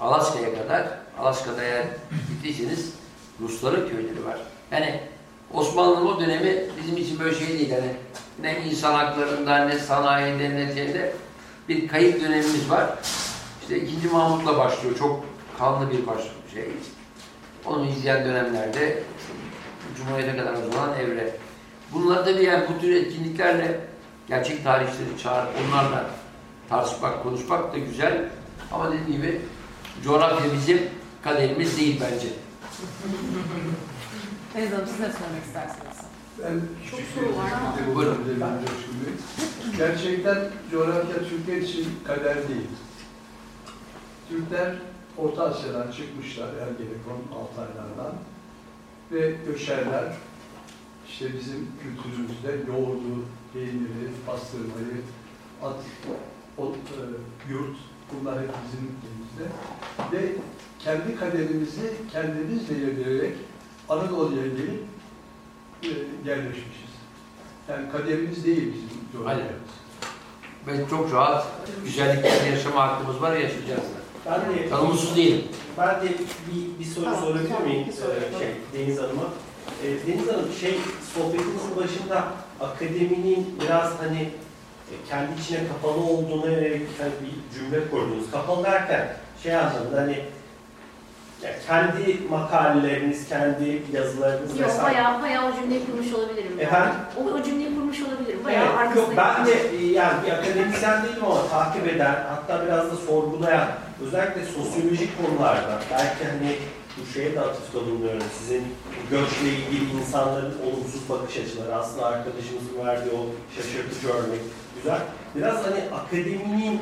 Alaska'ya kadar, Alaska'da eğer gittiyseniz Rusların köyleri var. Yani Osmanlı'nın o dönemi bizim için böyle şey değil. Yani ne insan haklarında, ne sanayide, ne şeyde bir kayıp dönemimiz var. İşte 2. Mahmut'la başlıyor. Çok kanlı bir baş şey. Onu izleyen dönemlerde Cumhuriyet'e kadar uzanan evre. Bunlar tabii yani bu tür etkinliklerle gerçek tarihçileri çağırıp onlarla tartışmak, konuşmak da güzel. Ama dediğim gibi coğrafya bizim kaderimiz değil bence. Deniz Hanım siz ne söylemek istersiniz? Ben Çok soru var ama. bir Buyurun. Gerçekten coğrafya Türkler için kader değil. Türkler Orta Asya'dan çıkmışlar Ergenekon Altaylardan ve göçerler işte bizim kültürümüzde yoğurdu, peyniri, pastırmayı, at, ot, e, yurt bunlar hep bizim ülkemizde ve kendi kaderimizi kendimiz belirleyerek Anadolu'ya gelip e, yerleşmişiz. Yani kaderimiz değil bizim coğrafyamız. Ben çok rahat güzelliklerle yaşama hakkımız var yaşayacağız. Ben de, Tanımsız değilim. ben de bir, bir soru Tamam, sorabilir miyim Ee, şey, Deniz Hanım'a? Ee, Deniz Hanım, şey, sohbetimizin başında akademinin biraz hani e, kendi içine kapalı olduğuna yönelik hani bir cümle kurdunuz. Kapalı derken şey anlamında hani kendi makaleleriniz, kendi yazılarınız Yok vesaire. bayağı bayağı o cümleyi kurmuş olabilirim. yani. Efendim? O, o cümleyi kurmuş olabilirim. Bayağı Evet, yok ben de yani bir akademisyen değilim ama takip eden, hatta biraz da sorgulayan, özellikle sosyolojik konularda, belki hani bu şeye de atıfta bulunuyorum, sizin göçle ilgili insanların olumsuz bakış açıları, aslında arkadaşımızın verdiği o şaşırtıcı örnek, güzel. Biraz hani akademinin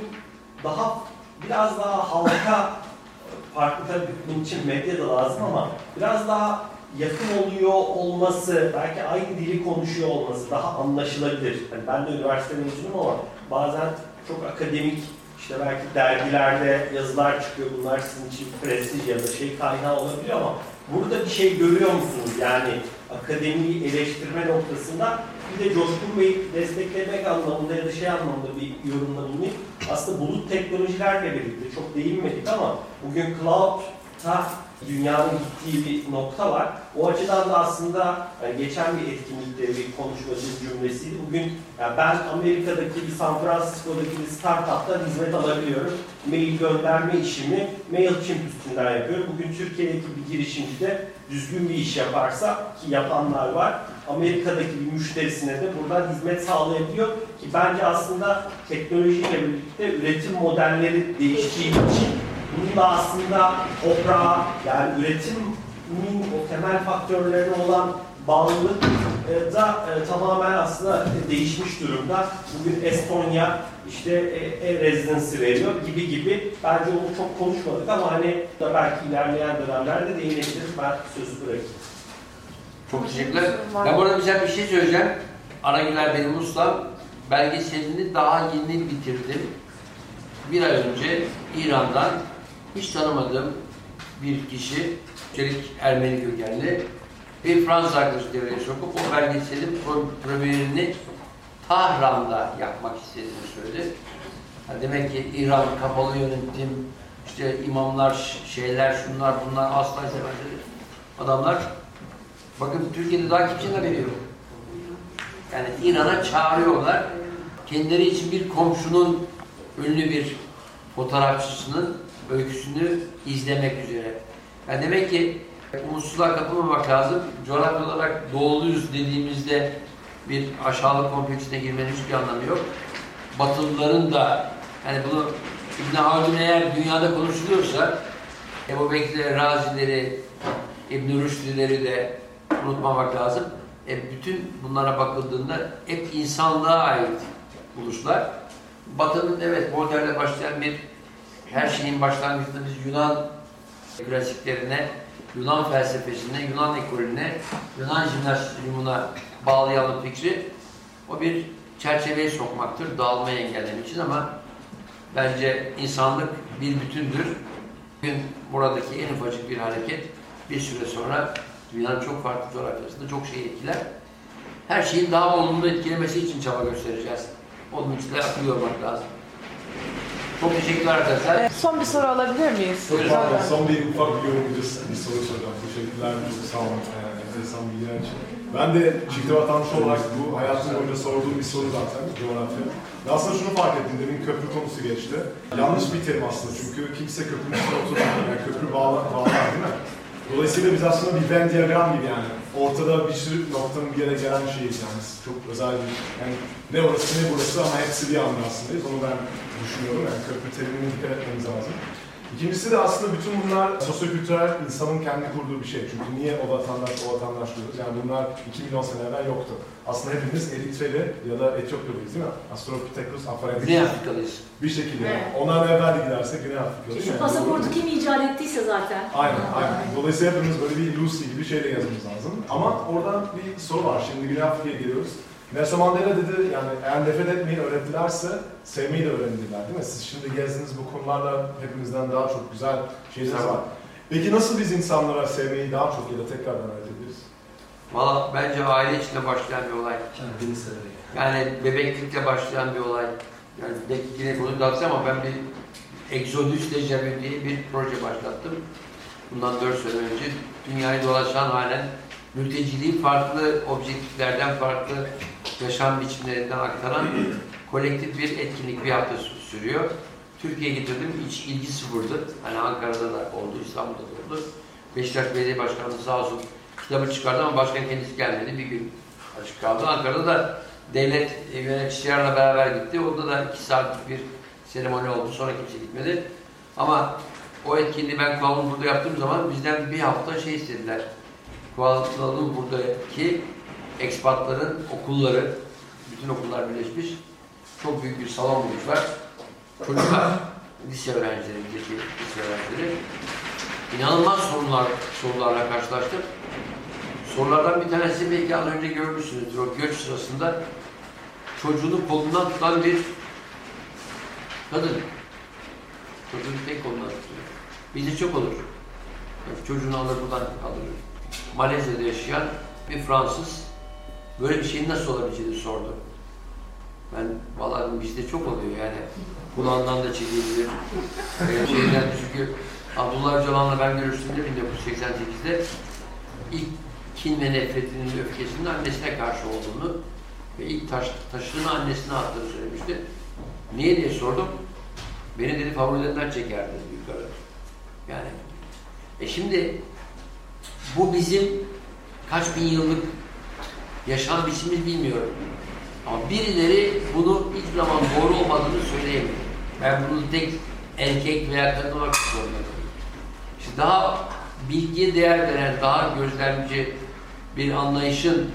daha, biraz daha halka, farklı tabii bunun için medya da lazım ama biraz daha yakın oluyor olması, belki aynı dili konuşuyor olması daha anlaşılabilir. Yani ben de üniversite mezunuyum ama bazen çok akademik, işte belki dergilerde yazılar çıkıyor. Bunlar sizin için prestij ya da şey kaynağı olabiliyor ama burada bir şey görüyor musunuz? Yani akademiyi eleştirme noktasında bir de Coşkun Bey desteklemek anlamında ya da şey anlamında bir yorumda bulunayım. Aslında bulut teknolojilerle birlikte çok değinmedik ama bugün cloud'ta dünyanın gittiği bir nokta var. O açıdan da aslında yani geçen bir etkinlikte bir konuşmacı cümlesiydi. Bugün yani ben Amerika'daki bir San Francisco'daki bir startup'tan hizmet alabiliyorum. Mail gönderme işimi MailChimp üstünden yapıyorum. Bugün Türkiye'deki bir girişimci de düzgün bir iş yaparsa ki yapanlar var. Amerika'daki bir müşterisine de buradan hizmet sağlayabiliyor ki bence aslında teknolojiyle birlikte üretim modelleri değiştiği için bunun da aslında toprağa yani üretimin o temel faktörlerine olan bağlılık e, da e, tamamen aslında değişmiş durumda. Bugün Estonya işte e, e-residency veriyor gibi gibi. Bence onu çok konuşmadık ama hani da belki ilerleyen dönemlerde değinebiliriz. Ben sözü bırakayım. Çok teşekkürler. Ben burada güzel bir şey söyleyeceğim. Aragüler benim ustam. Belgeselini daha yeni bitirdim. Bir ay önce İran'dan hiç tanımadığım bir kişi, üstelik Ermeni kökenli, bir Fransız arkadaşı devreye sokup o belgeselin premierini Tahran'da yapmak istediğini söyledi. Ha demek ki İran kapalı yönetim, işte imamlar, şeyler, şunlar, bunlar asla istemezler. Adamlar, bakın Türkiye'de daha kimsenin haberi yok. Yani İran'a çağırıyorlar. Kendileri için bir komşunun ünlü bir fotoğrafçısının öyküsünü izlemek üzere. Yani demek ki umutsuzluğa kapılmamak lazım. Coğrafya olarak doğuluyuz dediğimizde bir aşağılık kompleksine girmenin hiçbir anlamı yok. Batılıların da yani bunu İbn Haldun eğer dünyada konuşuluyorsa Ebu Bekir'leri, Razileri, İbn Rüşdüleri de unutmamak lazım. E, bütün bunlara bakıldığında hep insanlığa ait buluşlar. Batı'nın evet moderne başlayan bir her şeyin başlangıcında biz Yunan klasiklerine, Yunan felsefesine, Yunan ekolüne, Yunan jimnastyumuna bağlayalım fikri o bir çerçeveye sokmaktır, dağılmayı engellemek için ama bence insanlık bir bütündür. Bugün buradaki en ufacık bir hareket bir süre sonra dünyanın çok farklı coğrafyasında çok şey etkiler. Her şeyin daha olumlu etkilemesi için çaba göstereceğiz. Onun için de akıl yormak lazım. Çok teşekkürler arkadaşlar. Son bir soru alabilir miyiz? Buyurun. Son, son bir ufak bir yorum bir, bir soru soracağım. Teşekkürler. Çok sağ olun. Ee, enteresan bilgiler için. Ben de çifte vatandaş olarak bu hayatım boyunca sorduğum bir soru zaten coğrafya. Ve aslında şunu fark ettim, demin köprü konusu geçti. Yanlış bir terim aslında çünkü kimse köprünün üstüne oturmuyor. Yani köprü bağlar, bağlar değil mi? Dolayısıyla biz aslında bir Venn diyagram gibi yani. Ortada bir sürü noktanın bir yere gelen şeyiz yani. Çok özel bir, yani ne orası ne burası ama hepsi bir anda aslındayız. Onu ben düşünüyorum yani köprü terimine dikkat etmemiz lazım. İkincisi de aslında bütün bunlar sosyokültürel insanın kendi kurduğu bir şey. Çünkü niye o vatandaş o vatandaş diyoruz? Yani bunlar 2 milyon sene evvel yoktu. Aslında hepimiz Eritreli ya da Etiyopyalıyız değil mi? Australopithecus afarensis. Güney Afrikalıyız. Bir şekilde. Evet. Ondan evvel de gidersek Güney Afrikalıyız. Şu Yani pasaportu kim icat ettiyse zaten. Aynen, aynen. Dolayısıyla hepimiz böyle bir Lucy gibi şeyle yazmamız lazım. Ama oradan bir soru var. Şimdi Güney Afrika'ya geliyoruz. Nelson Mandela dedi yani eğer nefret etmeyi öğrettilerse sevmeyi de öğrendiler değil mi? Siz şimdi gezdiğiniz bu konularla hepimizden daha çok güzel şeyler var. Peki nasıl biz insanlara sevmeyi daha çok ya da tekrardan öğretebiliriz? Valla bence aile içinde başlayan bir olay. Kendini severek. Yani bebeklikle başlayan bir olay. Yani belki yine bunu dağıtacağım ama ben bir Exodus Dejavu diye bir proje başlattım. Bundan 4 sene önce dünyayı dolaşan halen mülteciliği farklı objektiflerden, farklı yaşam biçimlerinden aktaran kolektif bir etkinlik bir hafta sü- sürüyor. Türkiye'ye getirdim, hiç ilgi sıfırdı. Hani Ankara'da da oldu, İstanbul'da da oldu. Beşiktaş Belediye Başkanı sağ olsun kitabı çıkardı ama başkan kendisi gelmedi. Bir gün açık kaldı. Ankara'da da devlet e, yöneticilerle beraber gitti. Orada da iki saatlik bir seremoni oldu. Sonra kimse gitmedi. Ama o etkinliği ben Kuala Lumpur'da yaptığım zaman bizden bir hafta şey istediler. Kuala Lumpur'daki ekspatların okulları, bütün okullar birleşmiş. Çok büyük bir salon bulmuşlar. Çocuklar, lise öğrencileri, bizdeki lise öğrencileri inanılmaz sorunlar, sorularla karşılaştık. Sorulardan bir tanesi belki az önce görmüşsünüzdür o göç sırasında çocuğunu kolundan tutan bir kadın. Çocuğunu tek kolundan tutuyor. Bizde çok olur. Çocuğunu alır buradan alır. Malezya'da yaşayan bir Fransız böyle bir şeyin nasıl olabileceğini sordu. Ben dedim, bizde çok oluyor yani. Kulağından da çekilebilir. Ee, şeyden çünkü Abdullah Öcalan'la ben görüştüğümde 1988'de ilk kin ve nefretinin öfkesinin annesine karşı olduğunu ve ilk taş, taşını annesine attığını söylemişti. Niye diye sordum. Beni dedi favorilerinden çekerdi yukarı. Yani e şimdi bu bizim kaç bin yıllık yaşam biçimimiz bilmiyorum. Ama birileri bunu hiçbir zaman doğru olmadığını söyleyemiyor. Ben bunu tek erkek veya kadın olarak zorundayım. İşte daha bilgiye değer veren, daha gözlemci bir anlayışın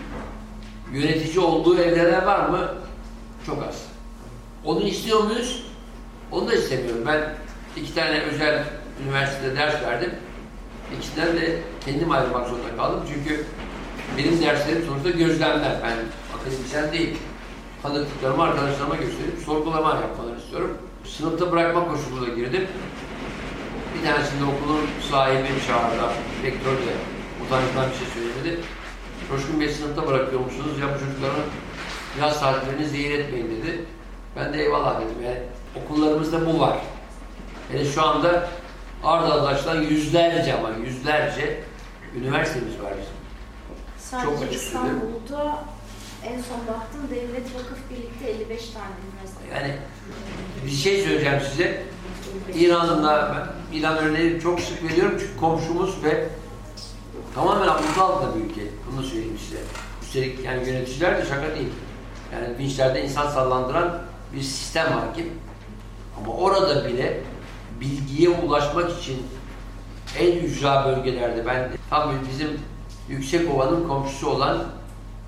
yönetici olduğu evreler var mı? Çok az. Onu istiyor muyuz? Onu da istemiyorum. Ben iki tane özel üniversitede ders verdim. İkisinden de kendim ayrılmak zorunda kaldım. Çünkü benim derslerim sonuçta gözlemler. Ben akademisyen değil. Tanıdıklarımı arkadaşlarıma gösterip sorgulama yapmalarını istiyorum. Sınıfta bırakma koşuluyla girdim. Bir tanesinde okulun sahibi çağırdı. Rektör de utançtan bir şey söylemedi. Coşkun Bey sınıfta bırakıyormuşsunuz. Ya bu çocukların yaz saatlerini zehir etmeyin dedi. Ben de eyvallah dedim. Yani okullarımızda bu var. Yani şu anda açılan yüzlerce ama yüzlerce üniversitemiz var bizim. Çok Sadece açık söylüyorum. İstanbul'da en son baktım devlet vakıf birlikte 55 tane üniversite. Yani bir şey söyleyeceğim size. İran'la İran örneği çok sık veriyorum çünkü komşumuz ve tamamen aklımda altında bir ülke. Bunu söyleyeyim size. Üstelik yani yöneticiler de şaka değil. Yani vinçlerde insan sallandıran bir sistem hakim. Ama orada bile bilgiye ulaşmak için en ücra bölgelerde ben tam bizim Yüksekova'nın komşusu olan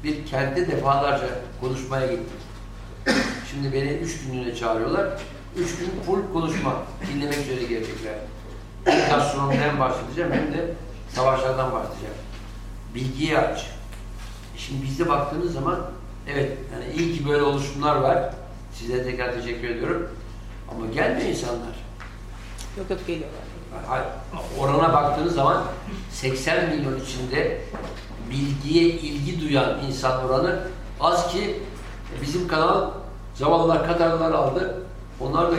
bir kentte defalarca konuşmaya gittim. Şimdi beni üç günlüğüne çağırıyorlar. Üç gün full konuşma. Dinlemek üzere gelecekler. Gastronomiden bahsedeceğim hem de savaşlardan bahsedeceğim. Bilgiye aç. Şimdi bizde baktığınız zaman evet yani iyi ki böyle oluşumlar var. Size tekrar teşekkür ediyorum. Ama gelmiyor insanlar. Yok yok geliyorlar. Orana baktığınız zaman 80 milyon içinde bilgiye ilgi duyan insan oranı az ki bizim kanal zavallılar Katarlılar aldı. Onlar da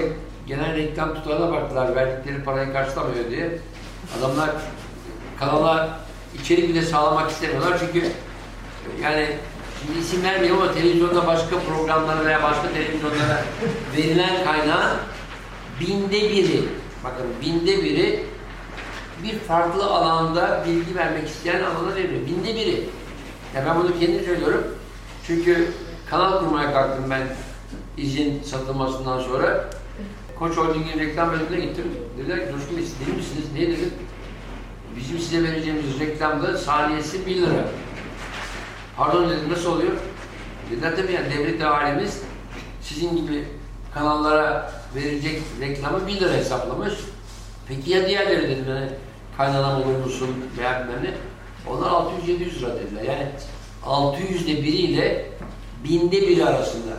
genel reklam tutarına baktılar verdikleri parayı karşılamıyor diye. Adamlar kanala içerik bile sağlamak istemiyorlar çünkü yani şimdi isim vermeyeyim ama televizyonda başka programlara veya başka televizyonlara verilen kaynağın binde biri, bakın binde biri bir farklı alanda bilgi vermek isteyen alana veriliyor. Binde biri. Ya ben bunu kendim söylüyorum. Çünkü kanal kurmaya kalktım ben izin satılmasından sonra. Koç Holding'in reklam bölümüne gittim. Dediler ki Coşkun Bey deli misiniz? Niye dedim? Bizim size vereceğimiz reklamda saniyesi 1 lira. Pardon dedim nasıl oluyor? Dediler tabii yani devlet dairemiz sizin gibi kanallara verecek reklamı 1 lira hesaplamış. Peki ya diğerleri dedim yani kaynanam olur musun ne. Onlar 600-700 lira dediler. Yani 600'de biriyle binde biri arasında.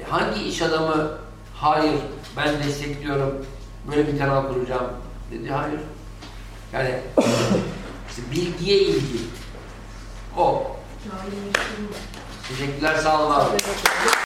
E hangi iş adamı hayır ben destekliyorum böyle bir kanal kuracağım dedi hayır. Yani işte bilgiye ilgi. O. Teşekkürler sağ olun.